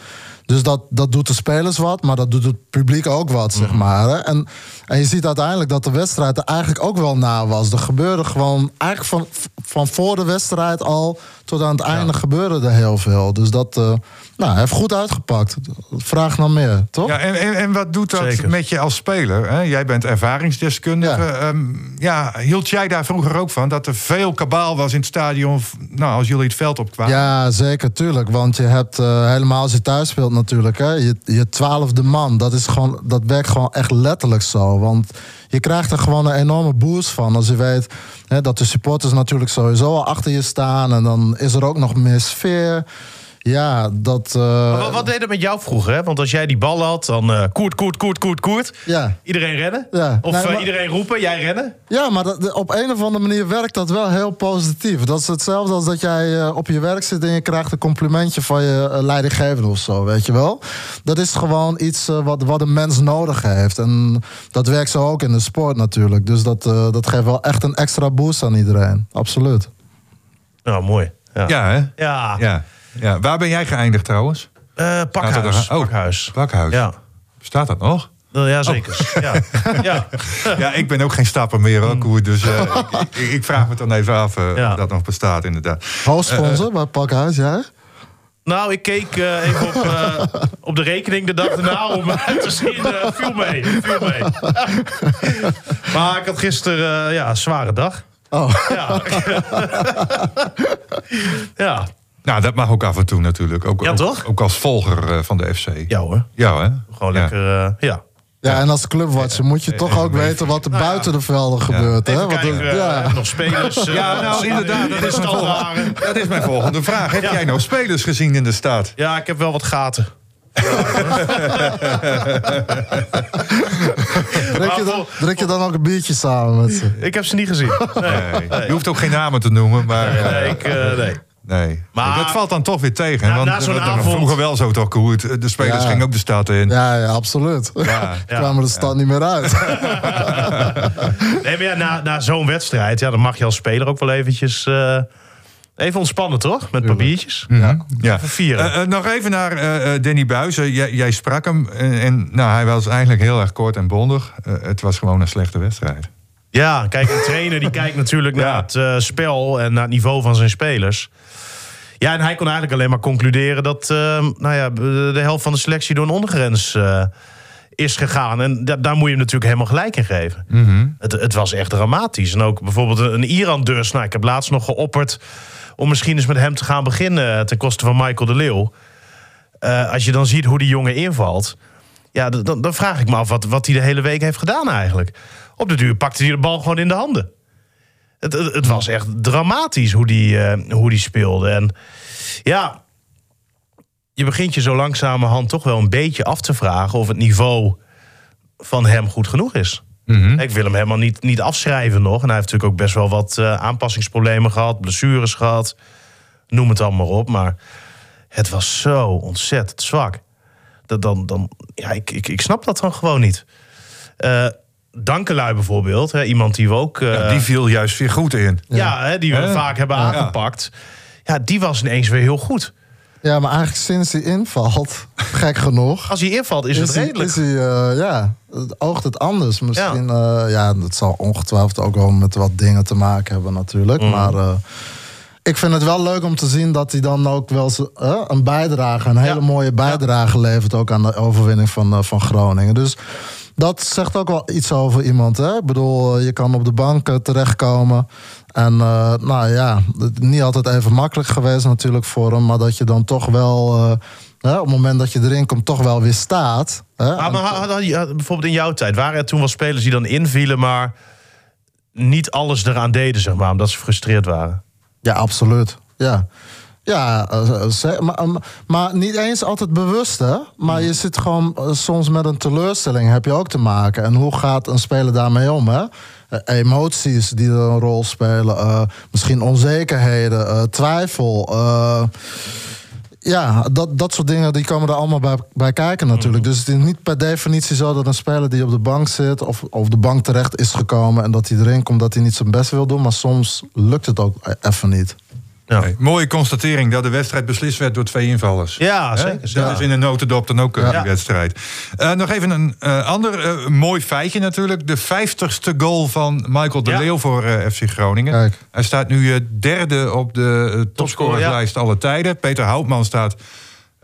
Dus dat, dat doet de spelers wat, maar dat doet het publiek ook wat, zeg maar. Hè? En, en je ziet uiteindelijk dat de wedstrijd er eigenlijk ook wel na was. Er gebeurde gewoon, eigenlijk van, van voor de wedstrijd al tot aan het einde gebeurde er heel veel. Dus dat eh, nou, heeft goed uitgepakt. Vraag naar meer, toch? Ja, en, en, en wat doet dat Zeker. met je als speler? Hè? Jij bent ervaringsdeskundige. Ja. Ja. ja, hield jij daar vroeger ook van? Dat er veel kabaal was in het stadion nou, als jullie het veld opkwamen? Ja, zeker, tuurlijk. Want je hebt eh, helemaal als je thuis speelt natuurlijk, hè, je, je twaalfde man, dat, is gewoon, dat werkt gewoon echt letterlijk zo. Want je krijgt er gewoon een enorme boost van. Als je weet hè, dat de supporters natuurlijk sowieso al achter je staan. En dan is er ook nog meer sfeer. Ja, dat... eh, Maar wat, wat deed het met jou vroeger? Hè? Want als jij die bal had, dan eh koert, koert, koert, koert, koert. Ja. Iedereen rennen? Ja. Of Nee, eh, maar- iedereen roepen, jij rennen? Ja, maar dat, op een of andere manier werkt dat wel heel positief. Dat is hetzelfde als dat jij op je werk zit en je krijgt een complimentje van je leidinggevende of zo, weet je wel. Dat is gewoon iets wat, wat een mens nodig heeft. En dat werkt zo ook in de sport natuurlijk. Dus dat, eh, dat geeft wel echt een extra boost aan iedereen. Absoluut. Nou, mooi. Ja. Ja, hè? Ja. Ja. Ja. Waar ben jij geëindigd trouwens? Eh, pakhuis. Oh, pakhuis. Pakhuis. Ja. Staat dat nog? Ja, zeker. Ja. ja. Ja, ik ben ook geen stapper meer, hoor, Koert. Dus eh, ik, ik- ik vraag me dan even af eh, Ja. of dat nog bestaat, inderdaad. Hoofdsponsor bij Pakhuis, jij? Nou, ik keek eh, even op, eh, op de rekening de dag erna om eh, te zien. eh viel mee, viel mee. maar ik had gisteren eh, ja, een zware dag. Oh, Ja. ja. Nou, dat mag ook af en toe natuurlijk. Ook, Ja, toch? Ook, als volger eh, van de FC. ja hoor. Ja, hè? Gewoon Ja. lekker, eh, ja. ja, en als clubwatcher moet je toch ook weten wat er Nou ja. buiten de velden gebeurt. Hè? Even Want, kijken, eh, ja. nog spelers. eh, Ja, nou in- inderdaad, in dat is, mijn dat is mijn volgende vraag. Heb Ja. jij nou spelers gezien in de stad? Ja, ik heb wel wat gaten. drink, je dan, drink je dan ook een biertje samen met ze? Ik heb ze niet gezien. Nee, Nee. Je hoeft ook geen namen te noemen, maar... eh, nee, ik, eh, nee. Nee, Maar- dat valt dan toch weer tegen. Na- want na was vroeger wel zo toch, Koert. De spelers Ja. gingen ook de stad in. Ja, ja, absoluut. Ja. kwamen de stad niet meer uit. Nee, maar ja, na, na zo'n wedstrijd, ja, dan mag je als speler ook wel eventjes... eh, even ontspannen, toch? Met papiertjes. Ja. ja. Even vieren. Eh, eh, nog even naar eh, eh, Danny Buizen. Jij, jij sprak hem en, en nou, hij was eigenlijk heel erg kort en bondig. Eh, het was gewoon een slechte wedstrijd. Ja, kijk, een trainer die kijkt natuurlijk naar het eh, spel en naar het niveau van zijn spelers. Ja, en hij kon eigenlijk alleen maar concluderen dat eh, nou ja, de helft van de selectie door een ondergrens eh, is gegaan. En da- daar moet je hem natuurlijk helemaal gelijk in geven. het, het was echt dramatisch. En ook bijvoorbeeld een Iran dus. Nou, ik heb laatst nog geopperd om misschien eens met hem te gaan beginnen ten koste van Michael de Leeuw. Eh, als je dan ziet hoe die jongen invalt. Ja, dan, dan vraag ik me af wat, wat hij de hele week heeft gedaan eigenlijk. Op de duur pakte hij de bal gewoon in de handen. Het, het, was echt dramatisch hoe die, eh, hoe die speelde. En ja, je begint je zo langzamerhand toch wel een beetje af te vragen... of het niveau van hem goed genoeg is. Ik wil hem helemaal niet, niet afschrijven nog. En hij heeft natuurlijk ook best wel wat eh, aanpassingsproblemen gehad... blessures gehad, noem het allemaal op. Maar het was zo ontzettend zwak. Dat dan, dan, ja, ik, ik, ik snap dat dan gewoon niet. Eh Dankelui bijvoorbeeld, hè, iemand die we ook... eh, Ja, die viel juist weer goed in. ja, hè, die we vaak hebben aangepakt. Ja, die was ineens weer heel goed. Ja, maar eigenlijk sinds hij invalt, gek genoeg... Als hij invalt, is, het is redelijk. is hij eh, ja, het oogt het anders. Misschien, ja. ja, dat zal ongetwijfeld ook wel met wat dingen te maken hebben natuurlijk. Mm. Maar eh, ik vind het wel leuk om te zien dat hij dan ook wel eens, eh, een bijdrage, een hele Ja. mooie bijdrage levert ook aan de overwinning van, eh, van Groningen. Dus dat zegt ook wel iets over iemand. Hè? Ik bedoel, eh, je kan op de bank eh, terechtkomen. En eh, nou ja, niet altijd even makkelijk geweest natuurlijk voor hem. Maar dat je dan toch wel, hè, op het moment dat je erin komt, toch wel weer staat. Hè? Ah, maar had- had je- had- bijvoorbeeld in jouw tijd, waren er toen wel spelers die dan invielen, maar niet alles eraan deden, zeg maar, omdat ze gefrustreerd waren? Ja, absoluut. Ja. Ja, eh, maar, eh, maar niet eens altijd bewust, hè? Maar je zit gewoon eh, soms met een teleurstelling, heb je ook te maken. En hoe gaat een speler daarmee om, hè? Eh, Emoties die er een rol spelen, eh, misschien onzekerheden, eh, twijfel. eh, ja, dat, dat soort dingen die komen er allemaal bij, bij kijken natuurlijk. Dus het is niet per definitie zo dat een speler die op de bank zit... of op de bank terecht is gekomen en dat hij erin komt... dat hij niet zijn best wil doen, maar soms lukt het ook even niet. Ja, Nee, mooie constatering dat de wedstrijd beslist werd door twee invallers. ja zeker. Dat is in een notendop dan ook eh, Ja. die wedstrijd. Eh, nog even een eh, ander mooi feitje natuurlijk. De vijftigste goal van Michael de. Leeuw voor FC Groningen. Kijk. Hij staat nu derde op de topscorerslijst alle tijden. Peter Houtman staat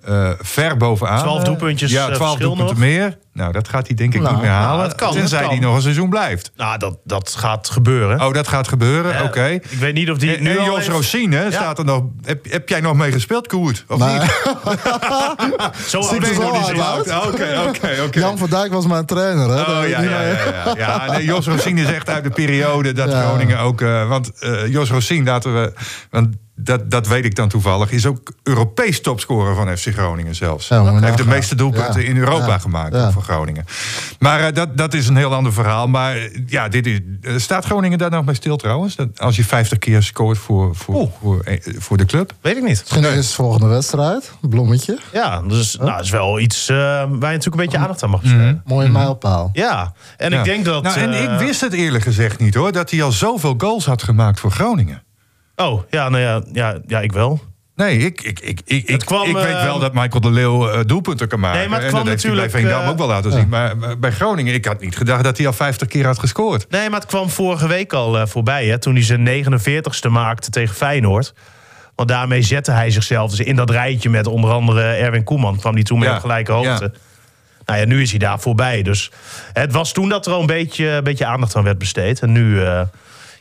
eh, ver bovenaan. 12 Eh, doelpuntjes, Ja, eh, 12 verschil doelpunten nog. meer. Nou, dat gaat hij denk ik Nou, niet meer nou, halen. het kan, tenzij hij nog een seizoen blijft. Nou, dat, dat gaat gebeuren. Oh, dat gaat gebeuren? Eh, Oké. Ik weet niet of die En, nu en al Jos heeft. Rosien, hè, staat er nog. Heb, heb jij nog mee gespeeld, Koert? Of Nee. niet? Zo oud is zo nog niet hard zo uit. oud. Oké, oké, oké. Jan van Dijk was mijn trainer, hè? Oh, ja, ja, ja, ja. ja nee, Jos Rosien is echt uit de periode dat Ja. Groningen ook... eh, want eh, Jos Rosien, laten we... Want dat, dat weet ik dan toevallig... is ook Europees topscorer van FC Groningen zelfs. Ja, Hij heeft de meeste doelpunten Ja. in Europa Ja. gemaakt Ja. voor Groningen. Maar eh, dat, dat is een heel ander verhaal. Maar eh, ja, dit is, eh, staat Groningen daar nog bij stil trouwens? Dat, als je 50 keer scoort voor, voor, voor, voor de club? Weet ik niet. Misschien is de volgende wedstrijd, een bloemetje. Ja, dus nou, dat is wel iets eh, waar je natuurlijk een beetje aandacht aan mag besteden. Mooie mijlpaal. Ja, en Ja. ik denk dat... Nou, en ik wist het eerlijk gezegd niet hoor... dat hij al zoveel goals had gemaakt voor Groningen. Oh, ja, nou ja, ja, ja ik wel. Nee, ik, ik, ik, ik, ik, kwam, ik weet eh, wel dat Michael de Leeuw eh, doelpunten kan maken. Nee, maar het en kwam dat heeft hij bij natuurlijk, Veendam eh, ook wel laten zien. Maar maar bij Groningen, ik had niet gedacht dat hij al 50 keer had gescoord. Nee, maar het kwam vorige week al eh, voorbij. Hè, toen hij zijn 49ste maakte tegen Feyenoord. Want daarmee zette hij zichzelf dus in dat rijtje met onder andere Erwin Koeman. Kwam hij toen Ja, op gelijke hoogte. Nou ja, nu is hij daar voorbij. Dus het was toen dat er al een beetje, een beetje aandacht aan werd besteed. En nu, eh,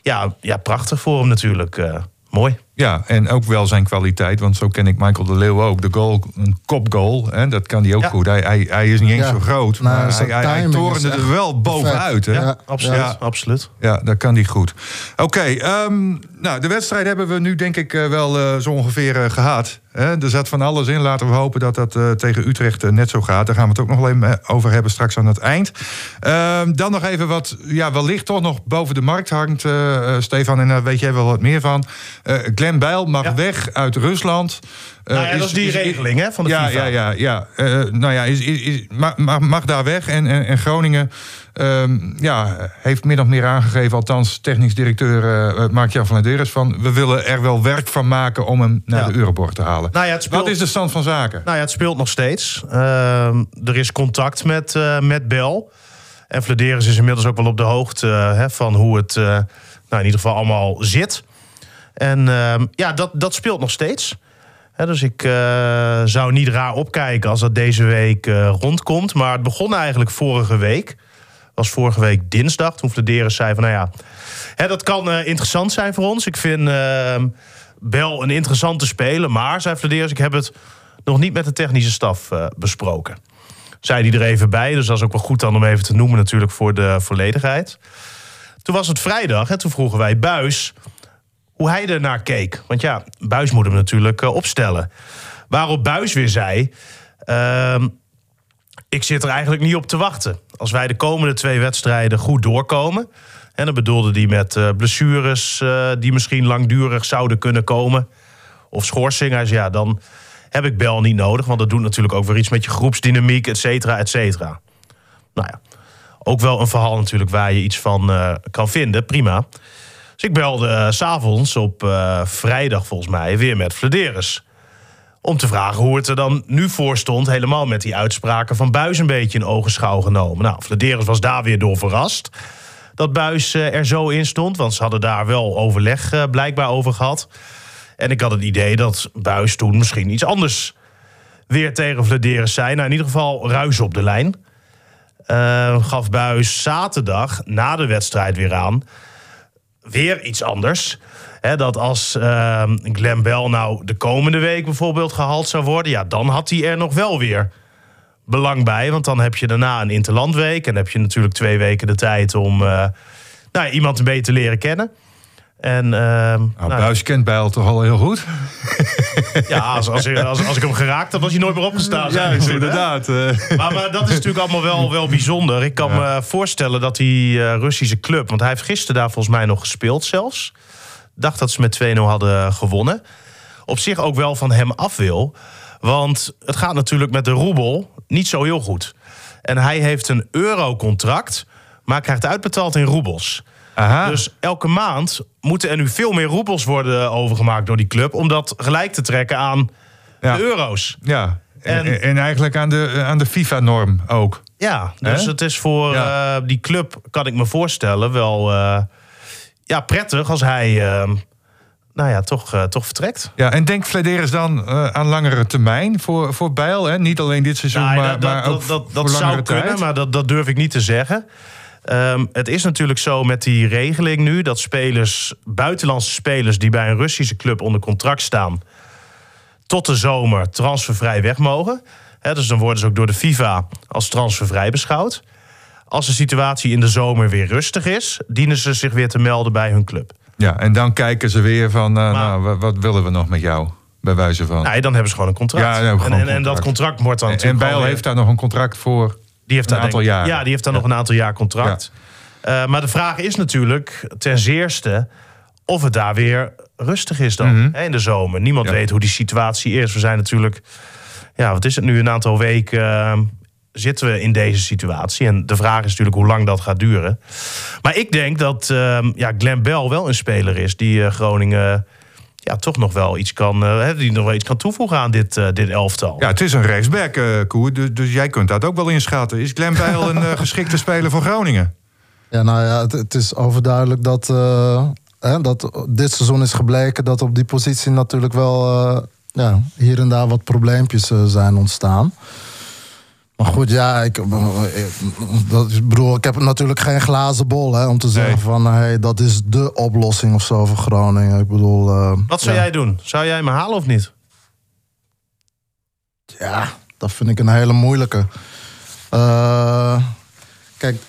ja, ja, prachtig voor hem natuurlijk. eh, mooi. Ja, en ook wel zijn kwaliteit. Want zo ken ik Michael de Leeuw ook. De goal, een kopgoal, hè, dat kan hij ook Ja. goed. Hij, hij, hij is niet eens Ja. zo groot. Maar hij, hij, torende er wel bovenuit. Hè? Ja. Ja, absoluut. Ja. absoluut. dat kan hij goed. Oké, ehm, nou, de wedstrijd hebben we nu denk ik eh, wel eh, zo ongeveer eh, gehad. Hè? Er zat van alles in. Laten we hopen dat dat eh, tegen Utrecht net zo gaat. Daar gaan we het ook nog wel even over hebben straks aan het eind. Ehm, dan nog even wat ja, wellicht toch nog boven de markt hangt, Stefan. En daar weet jij wel wat meer van. Eh Glenn Glenn Bijl mag Ja. weg uit Rusland. Eh, Nou ja, dat is die regeling, hè, van de ja, FIFA. Ja, ja, ja. Eh, nou ja, is, is, is- mag, mag, daar weg. En, en, en Groningen ehm, ja, heeft min of meer aangegeven... althans technisch directeur uh, Mark-Jan van der Deres... van we willen er wel werk van maken om hem naar Ja. de Euroborg te halen. Nou ja, het speelt- Wat is de stand van zaken? Nou ja, het speelt nog steeds. Ehm, er is contact met, eh met Bel. En Vladeris is inmiddels ook wel op de hoogte eh, hè, van hoe het eh, nou, in ieder geval allemaal zit. En ehm, ja, dat, dat speelt nog steeds. Dus ik eh, zou niet raar opkijken als dat deze week eh, rondkomt. Maar het begon eigenlijk vorige week. was vorige week dinsdag. Toen Vladeris zei van nou ja, dat kan eh, interessant zijn voor ons. Ik vind ehm, Bel een interessante speler. Maar, zei Vladeris, ik heb het nog niet met de technische staf besproken. Zei hij er even bij, dus dat is ook wel goed dan om even te noemen natuurlijk voor de volledigheid. Toen was het vrijdag en toen vroegen wij Buis hoe hij ernaar keek. Want ja, Buis moet hem natuurlijk eh, opstellen. Waarop Buis weer zei... ehm, ik zit er eigenlijk niet op te wachten. Als wij de komende twee wedstrijden goed doorkomen... en dan bedoelde hij met eh, blessures eh, die misschien langdurig zouden kunnen komen... of zei ja, dan heb ik Bel niet nodig... want dat doet natuurlijk ook weer iets met je groepsdynamiek, et cetera, et cetera. Nou ja, ook wel een verhaal natuurlijk waar je iets van kan vinden, prima. Dus ik belde eh, s s'avonds op eh, vrijdag volgens mij weer met Flederis. Om te vragen hoe het er dan nu voor stond. Helemaal met die uitspraken van Buis een beetje in ogenschouw genomen. Nou, Flederis was daar weer door verrast. Dat Buis eh, er zo in stond. Want ze hadden daar wel overleg eh, blijkbaar over gehad. En ik had het idee dat Buis toen misschien iets anders weer tegen Flederis zei. Nou, in ieder geval ruis op de lijn. Eh, gaf Buis zaterdag na de wedstrijd weer aan weer iets anders. Dat als ehm Glenn Bell nou de komende week bijvoorbeeld gehaald zou worden... ja, dan had hij er nog wel weer belang bij. Want dan heb je daarna een interlandweek... en heb je natuurlijk twee weken de tijd om eh, nou, iemand een beetje te leren kennen. En ehm, Nou, nou, Buis kent Bijl toch al heel goed? ja, als, als, als, als ik hem geraakt had, was hij nooit meer opgestaan. hè? inderdaad. eh. Maar, maar dat is natuurlijk allemaal wel, wel bijzonder. Ik kan me voorstellen dat die eh, Russische club... want hij heeft gisteren daar volgens mij nog gespeeld zelfs. Dacht dat ze met 2-0 hadden gewonnen. Op zich ook wel van hem af wil. Want het gaat natuurlijk met de roebel niet zo heel goed. En hij heeft een eurocontract, maar krijgt uitbetaald in roebels. Aha. Dus elke maand moeten er nu veel meer roebels worden overgemaakt door die club... om dat gelijk te trekken aan Ja. de euro's. ja. En, En- en eigenlijk aan de, aan de FIFA-norm ook. Ja, dus het is voor Ja. eh, die club, kan ik me voorstellen, wel eh, ja, prettig als hij eh, nou ja, toch, eh, toch vertrekt. Ja, en denkt Flederis dan aan langere termijn voor, voor Bijl? Hè? Niet alleen dit seizoen, Nou, maar, dat maar ook dat, dat, voor dat zou kunnen, tijd? maar dat, dat durf ik niet te zeggen. Ehm, het is natuurlijk zo met die regeling nu dat spelers, buitenlandse spelers die bij een Russische club onder contract staan, tot de zomer transfervrij weg mogen. Dus dan worden ze ook door de FIFA als transfervrij beschouwd. Als de situatie in de zomer weer rustig is, dienen ze zich weer te melden bij hun club. Ja, en dan kijken ze weer van, eh, Maar- nou, wat, willen we nog met jou? Bij wijze van. Nee, dan hebben ze gewoon een contract. Ja, en, en, en dat contract. wordt dan en natuurlijk Bijl heeft daar nog een contract voor die heeft een daar aantal denk jaren. Ja, die heeft daar nog een aantal jaar contract. Eh, maar de vraag is natuurlijk ten zeerste of het daar weer rustig is dan hè, in de zomer. Niemand Mhm. Weet hoe die situatie is. We zijn natuurlijk, ja, wat is het nu, een aantal weken eh, zitten we in deze situatie. En de vraag is natuurlijk hoe lang dat gaat duren. Maar ik denk dat eh, ja, Glenn Bell wel een speler is die eh, Groningen ja, toch nog wel iets kan, eh, hè, die nog wel iets kan toevoegen aan dit, eh, dit elftal. Ja, het is een rechtsback, eh Koer, dus, dus jij kunt dat ook wel inschatten. Is Glenn Bijl een geschikte speler voor Groningen? Ja, nou ja, het, het is overduidelijk dat, eh, hè, dat dit seizoen is gebleken dat op die positie natuurlijk wel eh, ja, hier en daar wat probleempjes zijn ontstaan. Maar goed, ja, ik, eh, dat, ik bedoel, ik heb natuurlijk geen glazen bol hè, om te zeggen Nee. van hey, dat is de oplossing of zo voor Groningen. Ik bedoel, eh, Wat zou ja. jij doen? Zou jij me halen of niet? Ja, dat vind ik een hele moeilijke. Eh, kijk,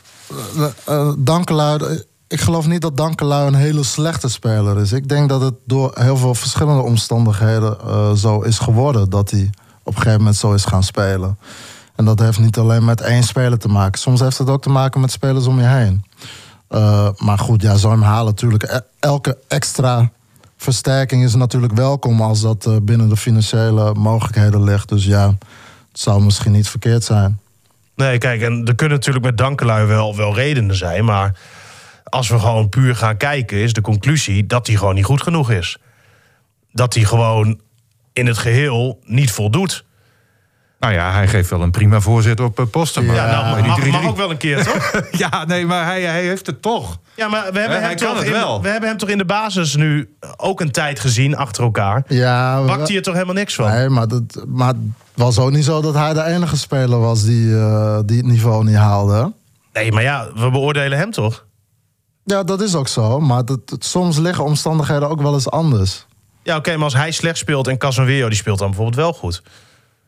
uh, Dankelui, ik geloof niet dat Dankelui een hele slechte speler is. Ik denk dat het door heel veel verschillende omstandigheden zo is geworden dat hij op een gegeven moment zo is gaan spelen. En dat heeft niet alleen met één speler te maken. Soms heeft het ook te maken met spelers om je heen. Eh, maar goed, ja, zou hem halen natuurlijk. E- Elke extra versterking is natuurlijk welkom als dat eh, binnen de financiële mogelijkheden ligt. Dus ja, het zou misschien niet verkeerd zijn. Nee, kijk, en er kunnen natuurlijk met Dankelui wel, wel redenen zijn. Maar als we gewoon puur gaan kijken, is de conclusie dat hij gewoon niet goed genoeg is. Dat hij gewoon in het geheel niet voldoet. Nou ja, hij geeft wel een prima voorzet op eh, posten. Maar Ja, nou, maar mag, die mag 3-3 ook wel een keer, toch? Ja, nee, maar hij, hij heeft het toch. Ja, maar we hebben, Hij hem kan toch het in, wel. we hebben hem toch in de basis nu ook een tijd gezien achter elkaar. Ja, Bakt hij er toch helemaal niks van? Nee, maar, dat, maar het was ook niet zo dat hij de enige speler was die, eh, die het niveau niet haalde. Nee, maar ja, we beoordelen hem toch? Ja, dat is ook zo. Maar dat, dat- soms liggen omstandigheden ook wel eens anders. Ja, oké, maar als hij slecht speelt en Casemiro die speelt dan bijvoorbeeld wel goed.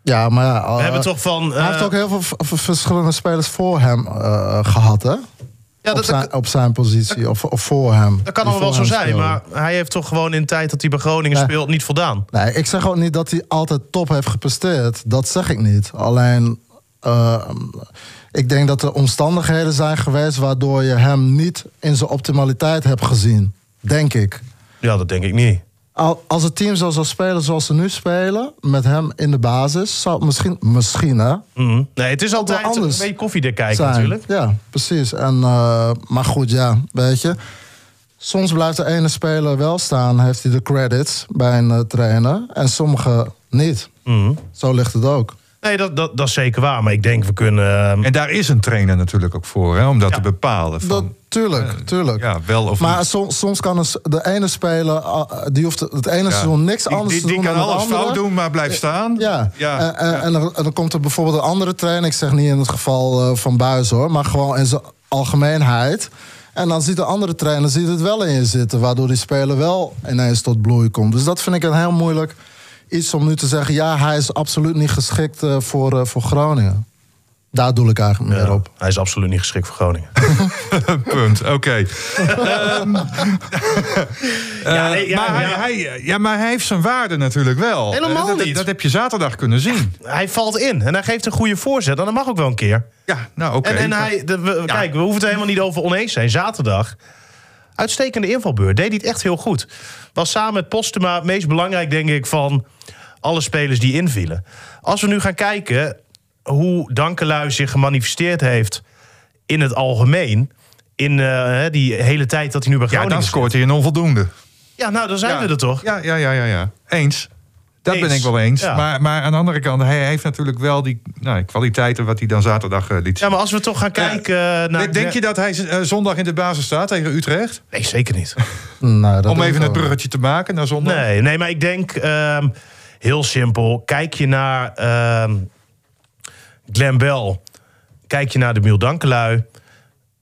Ja, maar ja, We eh, hebben toch van... hij heeft eh, ook heel veel verschillende spelers voor hem eh, gehad, hè? ja, op, dat, zijn, op zijn positie, of, of voor hem. dat kan allemaal wel zo zijn, maar hij heeft toch gewoon in de tijd dat hij bij Groningen Nee. speelt niet voldaan. Nee, ik zeg ook niet dat hij altijd top heeft gepresteerd. Dat zeg ik niet. Alleen, ik denk dat er omstandigheden zijn geweest... waardoor je hem niet in zijn optimaliteit hebt gezien. Denk ik. Ja, dat denk ik niet. Al- Als het team zo zou spelen zoals ze nu spelen... met hem in de basis, zou het misschien... Misschien, hè? Mhm. Nee, het is altijd een anders beetje koffiedik kijken zijn. natuurlijk. Ja, precies. En, eh, maar goed, ja, weet je. Soms blijft de ene speler wel staan, heeft hij de credits bij een eh, trainer. En sommige niet. Mhm. Zo ligt het ook. Nee, dat, dat, dat is zeker waar. Maar ik denk we kunnen... eh, En daar is een trainer natuurlijk ook voor, hè, om dat Ja. te bepalen. Van, Dat, tuurlijk, tuurlijk. ja, wel of Maar niet. soms, soms kan de ene speler, uh, die hoeft het ene Ja. seizoen niks Die- anders die, te die doen kan dan het alles andere. fout doen, maar blijft staan. Ja, ja. En, en, en dan, en dan komt er bijvoorbeeld een andere trainer. Ik zeg niet in het geval eh, van Buis hoor, maar gewoon in zijn algemeenheid. En dan ziet de andere trainer ziet het wel in je zitten, waardoor die speler wel ineens tot bloei komt. Dus dat vind ik een heel moeilijk iets om nu te zeggen. Ja, hij is absoluut niet geschikt eh, voor, eh, voor Groningen. Daar doe ik eigenlijk meer ja, op. hij is absoluut niet geschikt voor Groningen. Punt, oké. Ehm, ja, maar. Hij, hij, ja, maar hij heeft zijn waarde natuurlijk wel. Helemaal Eh, dat, niet. Dat heb je zaterdag kunnen zien. Hij valt in en hij geeft een goede voorzet. En dat mag ook wel een keer. Ja, nou oké. En, en hij, de, we- kijk, we hoeven het er helemaal niet over oneens zijn. Zaterdag, uitstekende invalbeurt. Deed hij het echt heel goed. Was samen met Postema het meest belangrijk, denk ik, van alle spelers die invielen. Als we nu gaan kijken hoe Dankelui zich gemanifesteerd heeft in het algemeen... in eh, die hele tijd dat hij nu bij ja, Groningen dan zit. scoort hij een onvoldoende. Ja, nou, dan zijn ja. we er toch? Ja, ja, ja, ja. ja. Eens. Dat Eens. ben ik wel eens. Ja. Maar, maar aan de andere kant, hij heeft natuurlijk wel die nou, kwaliteiten... wat hij dan zaterdag eh, liet zien. Ja, maar als we toch gaan kijken naar... Denk- Denk je dat hij eh, zondag in de basis staat tegen Utrecht? Nee, zeker niet. Nee, dat Om even het bruggetje te maken naar zondag? Nee, nee, maar ik denk ehm, heel simpel. Kijk je naar ehm Glenn Bell, kijk je naar de Miel Dankelui,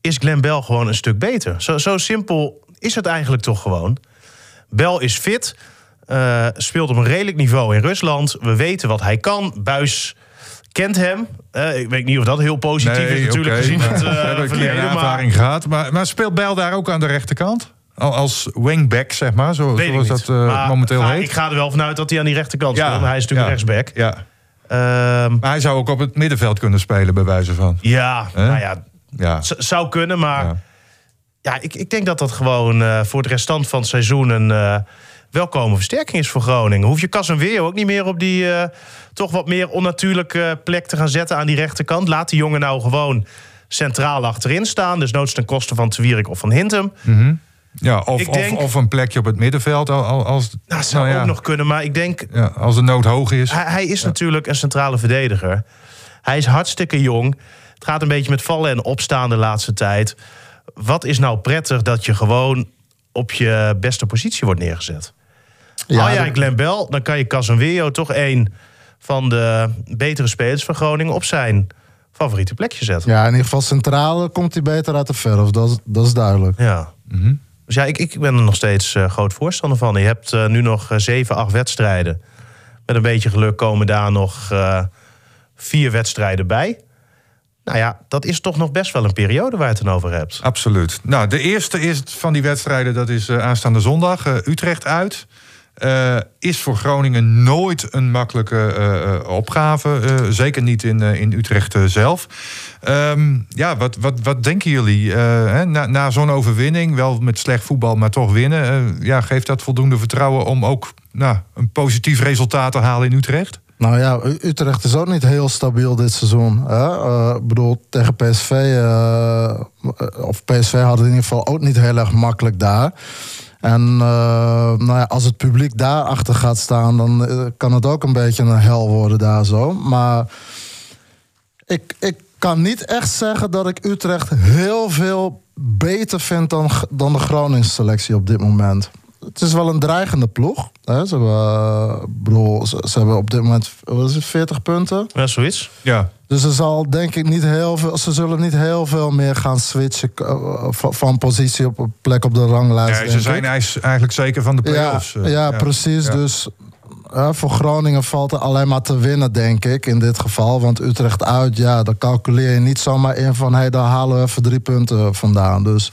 is Glenn Bell gewoon een stuk beter. Zo, zo simpel is het eigenlijk toch gewoon. Bell is fit, eh, speelt op een redelijk niveau in Rusland. We weten wat hij kan. Buis kent hem. Eh, ik weet niet of dat heel positief is natuurlijk oké. gezien het We hebben een keer verleden. een Maar ervaring gehad. Maar, maar speelt Bijl daar ook aan de rechterkant? Al- Als wingback, zeg maar, zo, zoals dat momenteel heet. Ik ga er wel vanuit dat hij aan die rechterkant speelt. maar hij is natuurlijk ja, rechtsback. Ja. Ehm, Maar hij zou ook op het middenveld kunnen spelen, bij wijze van. ja, nou ja, Ja. Zou kunnen, maar ja. Ja. ik, ik denk dat dat gewoon voor het restant van het seizoen een welkome versterking is voor Groningen. Hoef je Casemiro ook niet meer op die eh, toch wat meer onnatuurlijke plek te gaan zetten aan die rechterkant. Laat die jongen nou gewoon centraal achterin staan. Dus noods ten koste van Twierik of van Hintem. Ja, of, denk- of, of een plekje op het middenveld. al- al- Als, Nou, zou nou ja, ook nog kunnen, maar ik denk... ja, als de nood hoog is. Hij, hij is natuurlijk een centrale verdediger. Hij is hartstikke jong. Het gaat een beetje met vallen en opstaan de laatste tijd. Wat is nou prettig dat je gewoon op je beste positie wordt neergezet? Ja, jij dat- Glenn Bell, dan kan je Casemiro toch een van de betere spelers van Groningen op zijn favoriete plekje zetten. Ja, in ieder geval centraal komt hij beter uit de verf. Dat is, dat is duidelijk. Ja. Dus ja, ik, ik ben er nog steeds eh, groot voorstander van. Je hebt eh, nu nog eh, zeven, acht wedstrijden. Met een beetje geluk komen daar nog eh, vier wedstrijden bij. Nou ja, dat is toch nog best wel een periode waar je het dan over hebt. Absoluut. Nou, de eerste is van die wedstrijden, dat is aanstaande zondag. Utrecht uit. Eh, is voor Groningen nooit een makkelijke eh, eh, opgave. zeker niet in, in Utrecht zelf. Ehm, ja, wat, wat, wat denken jullie? Hè, na na zo'n overwinning, wel met slecht voetbal, maar toch winnen. ja, geeft dat voldoende vertrouwen om ook nou, een positief resultaat te halen in Utrecht? Nou ja, Utrecht is ook niet heel stabiel dit seizoen. Hè? Ik bedoel, tegen PSV... eh, of PSV had het in ieder geval ook niet heel erg makkelijk daar. En eh, nou als het publiek daarachter gaat staan... dan eh, kan het ook een beetje een hel worden daar zo. Maar ik, ik kan niet echt zeggen dat ik Utrecht heel veel beter vind... dan, dan de Groningse selectie op dit moment. Het is wel een dreigende ploeg. Hè? Ze, hebben, eh, bedoel, ze, ze hebben op dit moment wat is het, 40 punten. Ja, zoiets. Ja. Dus er zal denk ik niet heel veel. Ze zullen niet heel veel meer gaan switchen eh, van, van positie op een plek op de ranglijst. Ja, ze zijn ik. eigenlijk zeker van de ja, play-offs. eh, ja, precies. Ja. Dus eh, voor Groningen valt er alleen maar te winnen, denk ik, in dit geval. Want Utrecht uit, ja, dan calculeer je niet zomaar in van... hé, hey, daar halen we even drie punten vandaan. Dus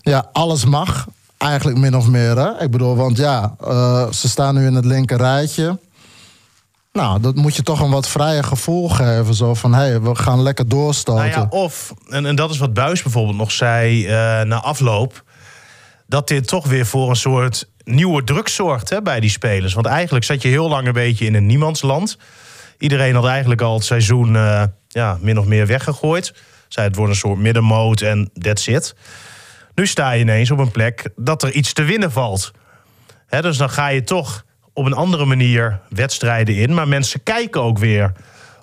ja, alles mag. Eigenlijk min of meer, hè? Ik bedoel, want ja, eh, ze staan nu in het linker rijtje. Nou, dat moet je toch een wat vrijer gevoel geven. Zo van, hé, hey, we gaan lekker doorstoten. Nou ja, of, en, en dat is wat Buis bijvoorbeeld nog zei eh, na afloop... dat dit toch weer voor een soort nieuwe druk zorgt hè, bij die spelers. Want eigenlijk zat je heel lang een beetje in een niemandsland. Iedereen had eigenlijk al het seizoen eh, ja, min of meer weggegooid. Zei het wordt een soort middenmoot en that's it. Nu sta je ineens op een plek dat er iets te winnen valt. Hè, dus dan ga je toch op een andere manier wedstrijden in. Maar mensen kijken ook weer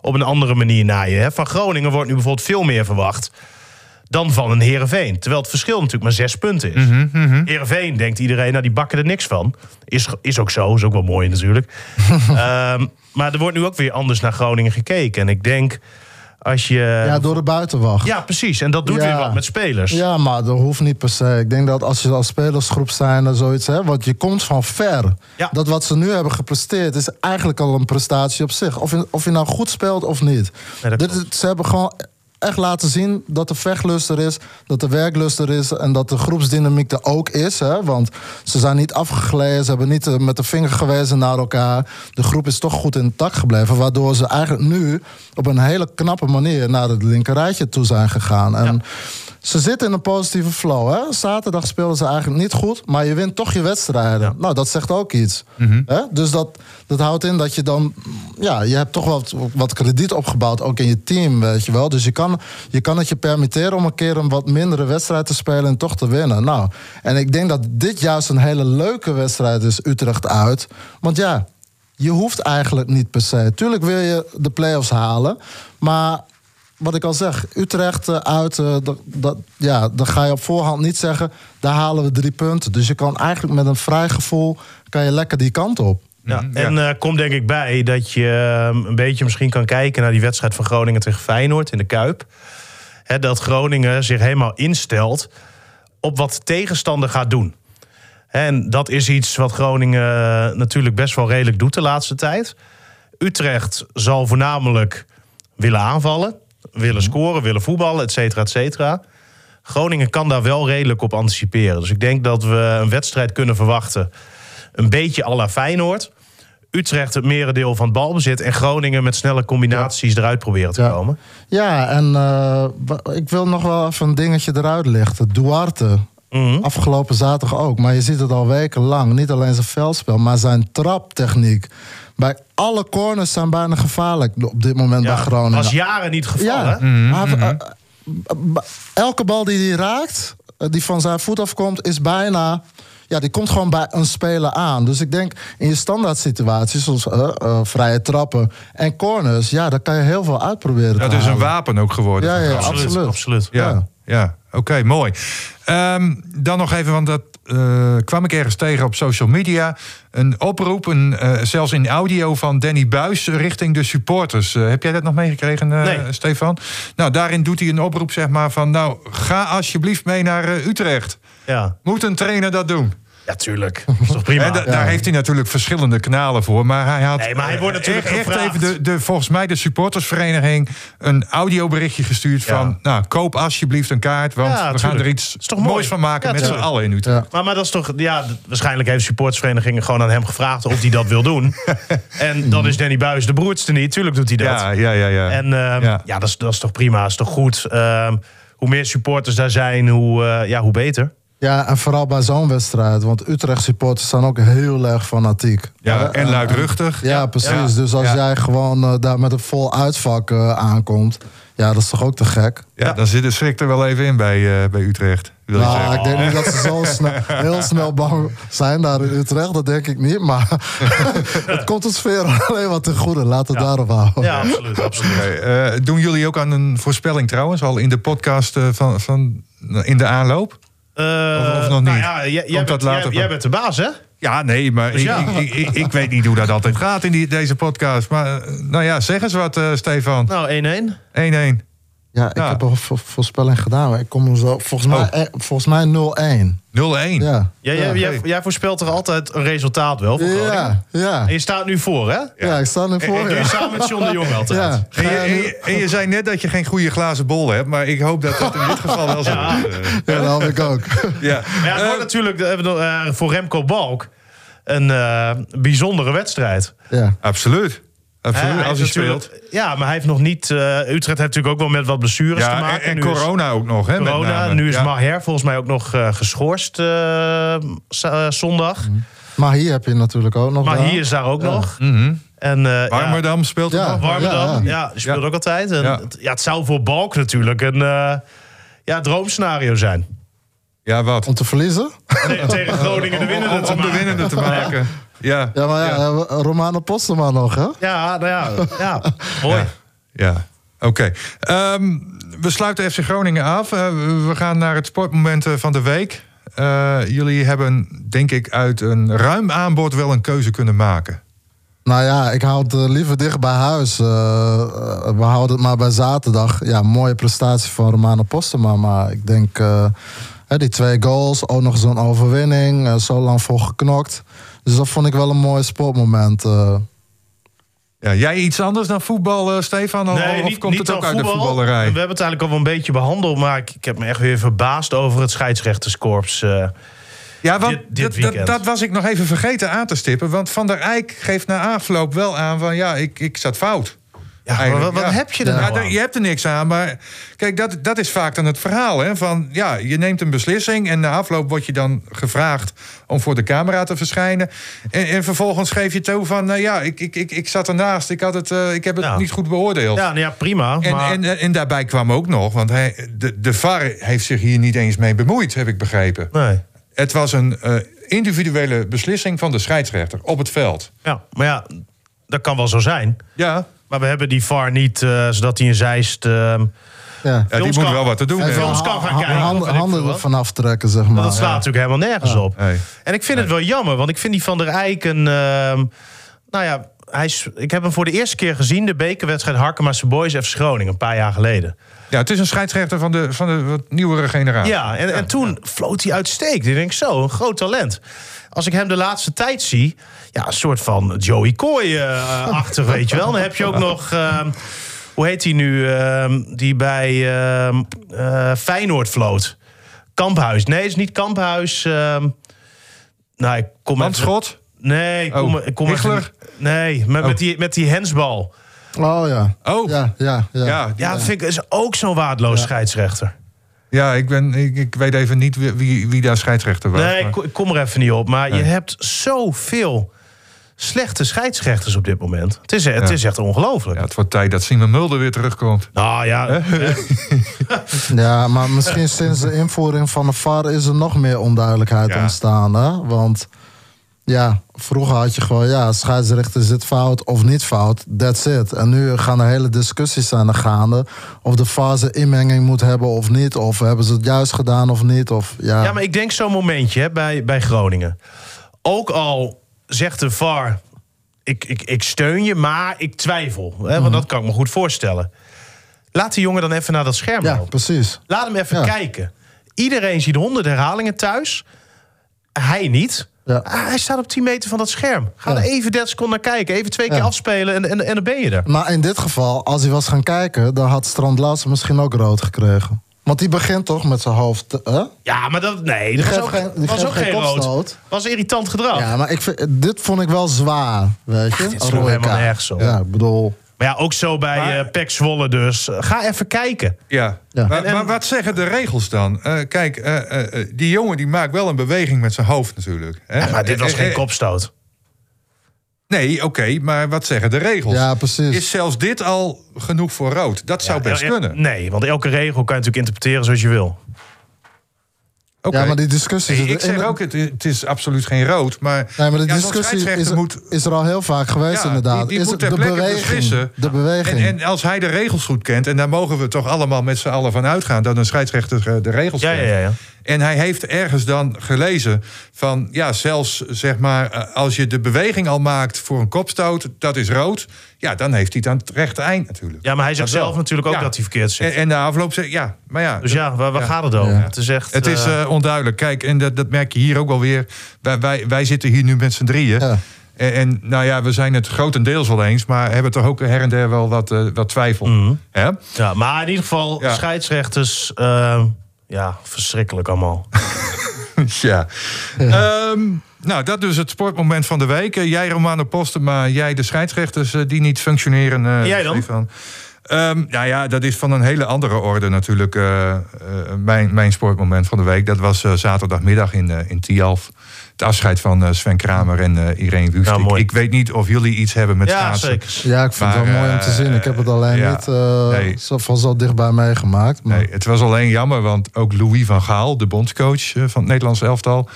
op een andere manier naar je. Van Groningen wordt nu bijvoorbeeld veel meer verwacht dan van een Heerenveen. Terwijl het verschil natuurlijk maar zes punten is. Heerenveen denkt iedereen, nou die bakken er niks van. Is, is ook zo, is ook wel mooi natuurlijk. Ehm, maar er wordt nu ook weer anders naar Groningen gekeken. En ik denk, als je... ja, door de buitenwacht. Ja, precies. En dat doet Ja. weer wat met spelers. Ja, maar dat hoeft niet per se. Ik denk dat als je als spelersgroep zijn en zoiets hebt, want je komt van ver. Ja. Dat wat ze nu hebben gepresteerd is eigenlijk al een prestatie op zich. Of je, of je nou goed speelt of niet. Dit, ze hebben gewoon echt laten zien dat de vechtlust er is, dat de werklust er is en dat de groepsdynamiek er ook is. Hè? Want ze zijn niet afgegleden, ze hebben niet eh, met de vinger gewezen naar elkaar. De groep is toch goed intact gebleven, waardoor ze eigenlijk nu op een hele knappe manier naar het linkerrijtje toe zijn gegaan. En ze zitten in een positieve flow. Hè? Zaterdag speelden ze eigenlijk niet goed, maar je wint toch je wedstrijden. Nou, dat zegt ook iets. Hè? Dus dat, dat houdt in dat je dan, ja, je hebt toch wat, wat krediet opgebouwd, ook in je team, weet je wel. Dus je kan, je kan het je permitteren om een keer een wat mindere wedstrijd te spelen en toch te winnen. Nou, en ik denk dat dit juist een hele leuke wedstrijd is, Utrecht uit. Want ja, je hoeft eigenlijk niet per se. Tuurlijk wil je de play-offs halen, maar wat ik al zeg, Utrecht eh, uit, eh, dat, dat, ja, dan ga je op voorhand niet zeggen, daar halen we drie punten. Dus je kan eigenlijk met een vrij gevoel, kan je lekker die kant op. Ja, en eh komt denk ik bij dat je eh, een beetje misschien kan kijken naar die wedstrijd van Groningen tegen Feyenoord in de Kuip. Hè, dat Groningen zich helemaal instelt op wat de tegenstander gaat doen. En dat is iets wat Groningen natuurlijk best wel redelijk doet de laatste tijd. Utrecht zal voornamelijk willen aanvallen, willen scoren, willen voetballen, et cetera, et cetera. Groningen kan daar wel redelijk op anticiperen. Dus ik denk dat we een wedstrijd kunnen verwachten. Een beetje à la Feyenoord. Utrecht het merendeel van het balbezit. En Groningen met snelle combinaties eruit proberen te Ja. komen. Ja, en eh, ik wil nog wel even een dingetje eruit lichten. Duarte, Mhm. afgelopen zaterdag ook. Maar je ziet het al wekenlang. Niet alleen zijn veldspel, maar zijn traptechniek. Bij alle corners zijn bijna gevaarlijk op dit moment bij Groningen. was jaren niet gevallen. Ja, hè? Hij heeft, eh, eh, elke bal die hij raakt, eh, die van zijn voet afkomt, is bijna. Ja, die komt gewoon bij een speler aan. Dus ik denk in je standaard situaties, zoals eh, eh, vrije trappen en corners, ja, daar kan je heel veel uitproberen. Dat is een wapen ook geworden. Ja, ja, absoluut. absoluut. absoluut. Ja, Ja. ja. oké, mooi. Ehm, dan nog even, want dat eh, kwam ik ergens tegen op social media. Een oproep, een, eh, zelfs in audio van Danny Buis richting de supporters. Eh, heb jij dat nog meegekregen, Nee. Stefan? Nou, daarin doet hij een oproep, zeg maar, van... nou, ga alsjeblieft mee naar Utrecht. Ja. Moet een trainer dat doen? Ja, tuurlijk. Dat is toch prima? En da- Daar heeft hij natuurlijk verschillende kanalen voor. Maar hij had Nee, maar hij wordt natuurlijk echt, echt gevraagd. even de, de, volgens mij de supportersvereniging een audioberichtje gestuurd Ja. van... nou, koop alsjeblieft een kaart, want Ja, we gaan er iets Is toch mooi? moois van maken Ja, met z'n allen in Utrecht. Ja. Maar, maar dat is toch, ja, waarschijnlijk heeft de supportersvereniging gewoon aan hem gevraagd of hij dat wil doen. en dan is Danny Buis de broertste niet. Tuurlijk doet hij dat. Ja, ja, ja. ja. En ehm, Ja. ja, dat, is, dat is toch prima, dat is toch goed. Ehm, hoe meer supporters daar zijn, hoe, eh, ja, hoe beter. Ja, en vooral bij zo'n wedstrijd. Want Utrecht supporters zijn ook heel erg fanatiek. Ja, Ja, en en- luidruchtig. Ja, precies. Ja. Dus als Ja. jij gewoon eh, daar met een vol uitvak eh, aankomt... ja, dat is toch ook te gek? Ja, dan zit de schrik er wel even in bij, eh, bij Utrecht. Wil Nou, zeggen. ik denk niet dat ze zo snel, heel snel bang zijn daar in Utrecht. Dat denk ik niet. Maar het komt de sfeer alleen wat ten goede. Laten we het daarop houden. Ja, absoluut. absoluut. Eh, doen jullie ook aan een voorspelling trouwens? Al in de podcast eh, van, van in de aanloop? Eh, Of- of nog nou niet? ja, jij, jij, bent, later jij, jij bent de baas, hè? Ja, nee, maar Dus ik, ja. ik, ik, ik weet niet hoe dat altijd gaat in die, deze podcast. Maar eh, nou ja, zeg eens wat, eh, Stefan. 1-1. Nou, 1-1. Ja, ik Ja. heb een vo- voorspelling gedaan. maar Ik kom er zo, volgens mij, Oh. eh, volgens mij 0-1. 0-1. Ja. Jij, ja. jij, jij voorspelt toch altijd een resultaat wel voor Groningen? Ja, ja. En je staat nu voor, hè? Ja, ik sta er En- voor. en Ja. samen met John de Jong altijd. Ja. En je, en, je, en je zei net dat je geen goede glazen bol hebt, maar ik hoop dat dat in dit geval wel zo is. Ja, dat hoop ik ook. ja. Maar ja, het wordt Eh, natuurlijk eh, voor Remco Balk een eh, bijzondere wedstrijd. Ja. absoluut. Als hij speelt. Ja, maar hij heeft nog niet... eh, Utrecht heeft natuurlijk ook wel met wat blessures te maken. en, en is corona ook nog, hè? met Corona. name. Nu is ja. Maher volgens mij ook nog eh, geschorst eh, zondag. Maar hier heb je natuurlijk ook nog. Maar hier is daar ook nog. Mhm. En, eh, ja, Warmerdam speelt er Ja. nog. Warmerdam, Ja, ja, die speelt Ja. ook altijd. En Ja. het, ja, het zou voor Balk natuurlijk een eh, ja, droomscenario zijn. Ja, wat? Om te verliezen? Nee, tegen Groningen de winnende Om, te om de maken. winnende te maken. Ja, Ja, maar ja, ja. eh, Romano Postema nog, hè? Ja, nou ja, ja mooi. Ja, oké. Ehm, we sluiten FC Groningen af. Eh, we gaan naar het sportmoment eh, van de week. Eh, jullie hebben, denk ik, uit een ruim aanbod wel een keuze kunnen maken. Nou ja, ik hou het liever dicht bij huis. We houden het maar bij zaterdag. Ja, mooie prestatie van Romano Postema. Maar ik denk, eh, hè, die twee goals, ook nog zo'n overwinning. zo lang voor geknokt. Dus dat vond ik wel een mooi sportmoment. eh. Ja, jij iets anders dan voetbal, eh, Stefan? Of- of komt het ook uit de voetbal. voetballerij? We hebben het eigenlijk al wel een beetje behandeld, maar ik, ik heb me echt weer verbaasd over het scheidsrechterskorps. eh. Ja, want Dit- dit dat- dat, weekend. dat was ik nog even vergeten aan te stippen. Want Van der Eyck geeft na afloop wel aan van... ja, ik, ik zat fout. Ja, wat, wat ja. heb je er Ja, nou daar- aan? je hebt er niks aan, maar kijk, dat, dat is vaak dan het verhaal. Hè? Van, ja, je neemt een beslissing en na afloop word je dan gevraagd om voor de camera te verschijnen. En, en vervolgens geef je toe van, nou ja, ik, ik, ik, ik zat ernaast, ik, had het, eh, ik heb het Ja. niet goed beoordeeld. Ja, nou ja, prima. En, maar, en, en daarbij kwam ook nog, want hij, de, de VAR heeft zich hier niet eens mee bemoeid, heb ik begrepen. nee. Het was een eh, individuele beslissing van de scheidsrechter op het veld. Ja, maar ja, dat kan wel zo zijn. Ja, Maar we hebben die VAR niet, eh, zodat hij een zeist... eh, ja. ja die moet kan- wel wat te doen hebben. films kan gaan kijken, Handen, handen ervan aftrekken, zeg maar. dat slaat natuurlijk helemaal nergens op. En ik vind het wel jammer, want ik vind die Van der Eyck een... ehm, nou ja, hij is, ik heb hem voor de eerste keer gezien... de bekerwedstrijd Harkema's Boys FC Groningen, een paar jaar geleden. Ja, het is een scheidsrechter van de, van de wat nieuwere generatie. Ja, en, en toen floot hij uitstekend. Ik denk zo, een groot talent. Als ik hem de laatste tijd zie... ja, een soort van Joey Coy-achtig, weet je wel. Dan heb je ook nog... ehm, hoe heet hij nu? ehm, die bij ehm, eh, Feyenoord floot. Kamphuis. Nee, het is niet Kamphuis. nou, ik kom even- Landschot? Nee, ik Oh, kom, ik kom even-? Nee, met, Oh. met, die, met die hensbal. Oh ja. Oh. Ja, ja, ja. Ja, Ja, vind ik is ook zo'n waardeloos scheidsrechter. ja ik, ben, ik, ik weet even niet wie, wie, wie daar scheidsrechter was. Nee, ik, maar- ko- ik kom er even niet op. Maar je hebt zoveel slechte scheidsrechters op dit moment. Het is, het Ja. is echt ongelooflijk. ja, het wordt tijd dat Simon Mulder weer terugkomt. Nou ja. Ja, maar misschien sinds de invoering van de VAR is er nog meer onduidelijkheid Ja. ontstaan. Hè? Want ja, vroeger had je gewoon, ja, scheidsrechter zit fout of niet fout. That's it. En nu gaan er hele discussies aan de gaande. Of de zijn inmenging moet hebben of niet. Of hebben ze het juist gedaan of niet. Of, ja. ja, maar ik denk zo'n momentje hè, bij, bij Groningen. Ook al zegt de VAR, ik, ik, ik steun je, maar ik twijfel. Hè, Mhm. Want dat kan ik me goed voorstellen. Laat die jongen dan even naar dat scherm ja, lopen. precies. Laat hem even Ja. kijken. Iedereen ziet honderd herhalingen thuis. Hij niet. Ja. Ah, Hij staat op 10 meter van dat scherm. Ga Ja. er even 30 seconden naar kijken. Even twee keer Ja. afspelen en, en, en dan ben je er. Maar in dit geval, als hij was gaan kijken, dan had Strand misschien ook rood gekregen. Want die begint toch met zijn hoofd. hè? Ja, maar dat, nee, dat was ook, geen- was ook geen rood. kopstoot. was irritant gedrag. Ja, maar ik vind, dit vond ik wel zwaar. Weet je? dit rode helemaal nergens op. Ja, ik bedoel. Maar ja, ook zo bij Maar- eh Pek Zwolle dus. Ga even kijken. Ja. Ja. Maar, En- en- maar wat zeggen de regels dan? Eh, kijk, eh, die jongen die maakt wel een beweging met zijn hoofd natuurlijk. Hè? Maar dit was geen kopstoot. Nee, oké, maar wat zeggen de regels? Ja, precies. Is zelfs dit al genoeg voor rood? Dat zou Ja, best kunnen. Nee, want elke regel kan je natuurlijk interpreteren zoals je wil. Ja, maar die discussie ik zeg ook, het, het is absoluut geen rood. Maar, Nee, maar de ja, discussie is, moet... is er al heel vaak geweest, Ja, inderdaad. die, die is moet ter de beweging. beslissen. De beweging. En, en als hij de regels goed kent, en daar mogen we toch allemaal met z'n allen van uitgaan... dat een scheidsrechter de regels Ja, kent. ja, ja. ja. En hij heeft ergens dan gelezen van, ja, zelfs zeg maar, eh, als je de beweging al maakt voor een kopstoot, dat is rood. Ja, dan heeft hij het aan het rechte eind natuurlijk. Ja, maar hij zegt Dat wel. zelf natuurlijk ook Ja. dat hij verkeerd zit. En, en na afloop zegt, ja, maar ja. dus ja, waar, waar ja. gaat het over? Ja. Het is echt... Het is eh, eh, onduidelijk. Kijk, en dat, dat merk je hier ook wel weer. Wij, wij, wij zitten hier nu met z'n drieën. Ja. En, en nou ja, we zijn het grotendeels wel eens, maar hebben toch ook her en der wel wat, wat twijfel. Mhm. Hè? ja, maar in ieder geval, Ja. scheidsrechters... eh, ja, verschrikkelijk allemaal. Ja. Ehm, nou, dat dus het sportmoment van de week. Eh, jij Romano Postema, jij de scheidsrechters eh, die niet functioneren. eh, En jij dan? Stefan. Ehm, nou ja, dat is van een hele andere orde natuurlijk. mijn, mijn sportmoment van de week. Dat was zaterdagmiddag in, in Tialf. Het afscheid van eh, Sven Kramer en eh Irene Wust. Ik, weet niet of jullie iets hebben met Ja, schaatsen. zeker. Ja, ik vind het wel mooi om te eh, zien. Ik heb het alleen ja, niet eh, nee. zo, van zo dichtbij meegemaakt. Maar Nee, het was alleen jammer, want ook Louis van Gaal, de bondscoach van het Nederlands elftal,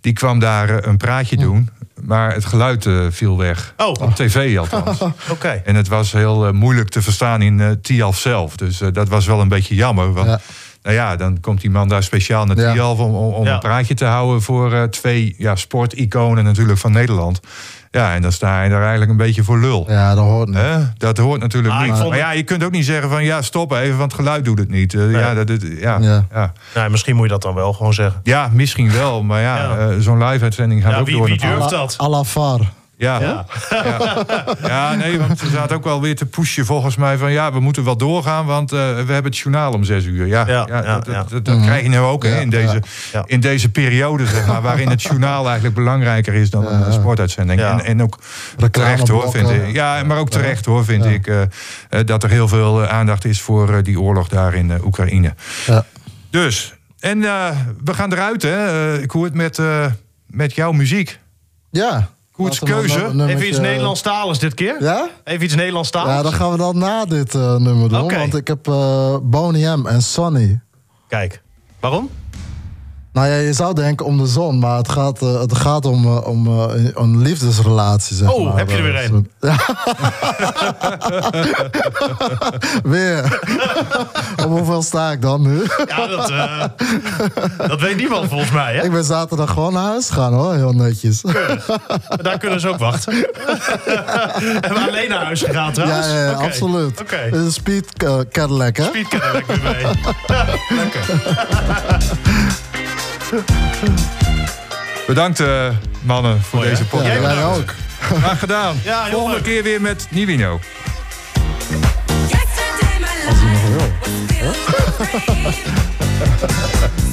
die kwam daar een praatje doen. Maar het geluid eh, viel weg. Oh. Op tv althans. Oké. en het was heel moeilijk te verstaan in Tialf zelf. Dus dat was wel een beetje jammer. Want Ja. Nou ja, dan komt die man daar speciaal naar Ja. Tialf om, om, om Ja. een praatje te houden voor eh, twee ja, sporticonen natuurlijk van Nederland. Ja, en dan sta je daar eigenlijk een beetje voor lul. ja, dat hoort niet. Hè? Dat hoort natuurlijk Maar ik niet. Maar ja, je kunt ook niet zeggen van ja, stop even, want het geluid doet het niet. Eh, ja, dat, dat- ja, Ja. ja. Nou, misschien moet je dat dan wel gewoon zeggen. Ja, misschien wel. Maar ja, Ja. eh, zo'n live-uitzending gaat Ja, ook wie- door. wie durft dat? À la VAR. Ja. Ja. Ja. ja, nee, want ze zaten ook wel weer te pushen volgens mij van... ja, we moeten wel doorgaan, want eh, we hebben het journaal om zes uur. Ja, Ja, ja, ja, dat, ja. dat- dat- dat krijg je nu ook hè, in, deze, ja. Ja. in deze periode, zeg maar... waarin het journaal eigenlijk belangrijker is dan een sportuitzending. Ja. En, en ook terecht hoor, vind ik. Ja, maar ook terecht hoor, vind ik... eh, eh, dat er heel veel aandacht is voor die oorlog daar in Oekraïne. Ja. Dus, en eh, we gaan eruit, hè. Ik hoor het met, eh, met jouw muziek. Ja. Koerts Laten we keuze. een nummertje- Even iets Nederlandstaligs dit keer? Ja? Even iets Nederlandstaligs? Ja, dan gaan we dan na dit eh, nummer doen. Oké. Want ik heb eh Boney M en Sonny. Kijk. Waarom? Nou ja, je zou denken om de zon, maar het gaat, eh, het gaat om, eh, om eh, een liefdesrelatie, zeg Oh, maar. heb je er weer een? Weer. Op hoeveel sta ik dan nu? Ja, dat, dat weet niemand volgens mij, hè? ik ben zaterdag gewoon naar huis gegaan, hoor. Heel netjes. Daar kunnen ze ook wachten. Hebben we alleen naar huis gegaan trouwens? ja, ja, absoluut. Speed Cadillac, hè? Kan er lekker mee. Lekker. Bedankt eh, mannen voor Mooi, deze Ja, podcast. Jij jij bedankt. ook. Graag gedaan. Ja, Volgende leuk. keer weer met Nivino. Als hij nog wil.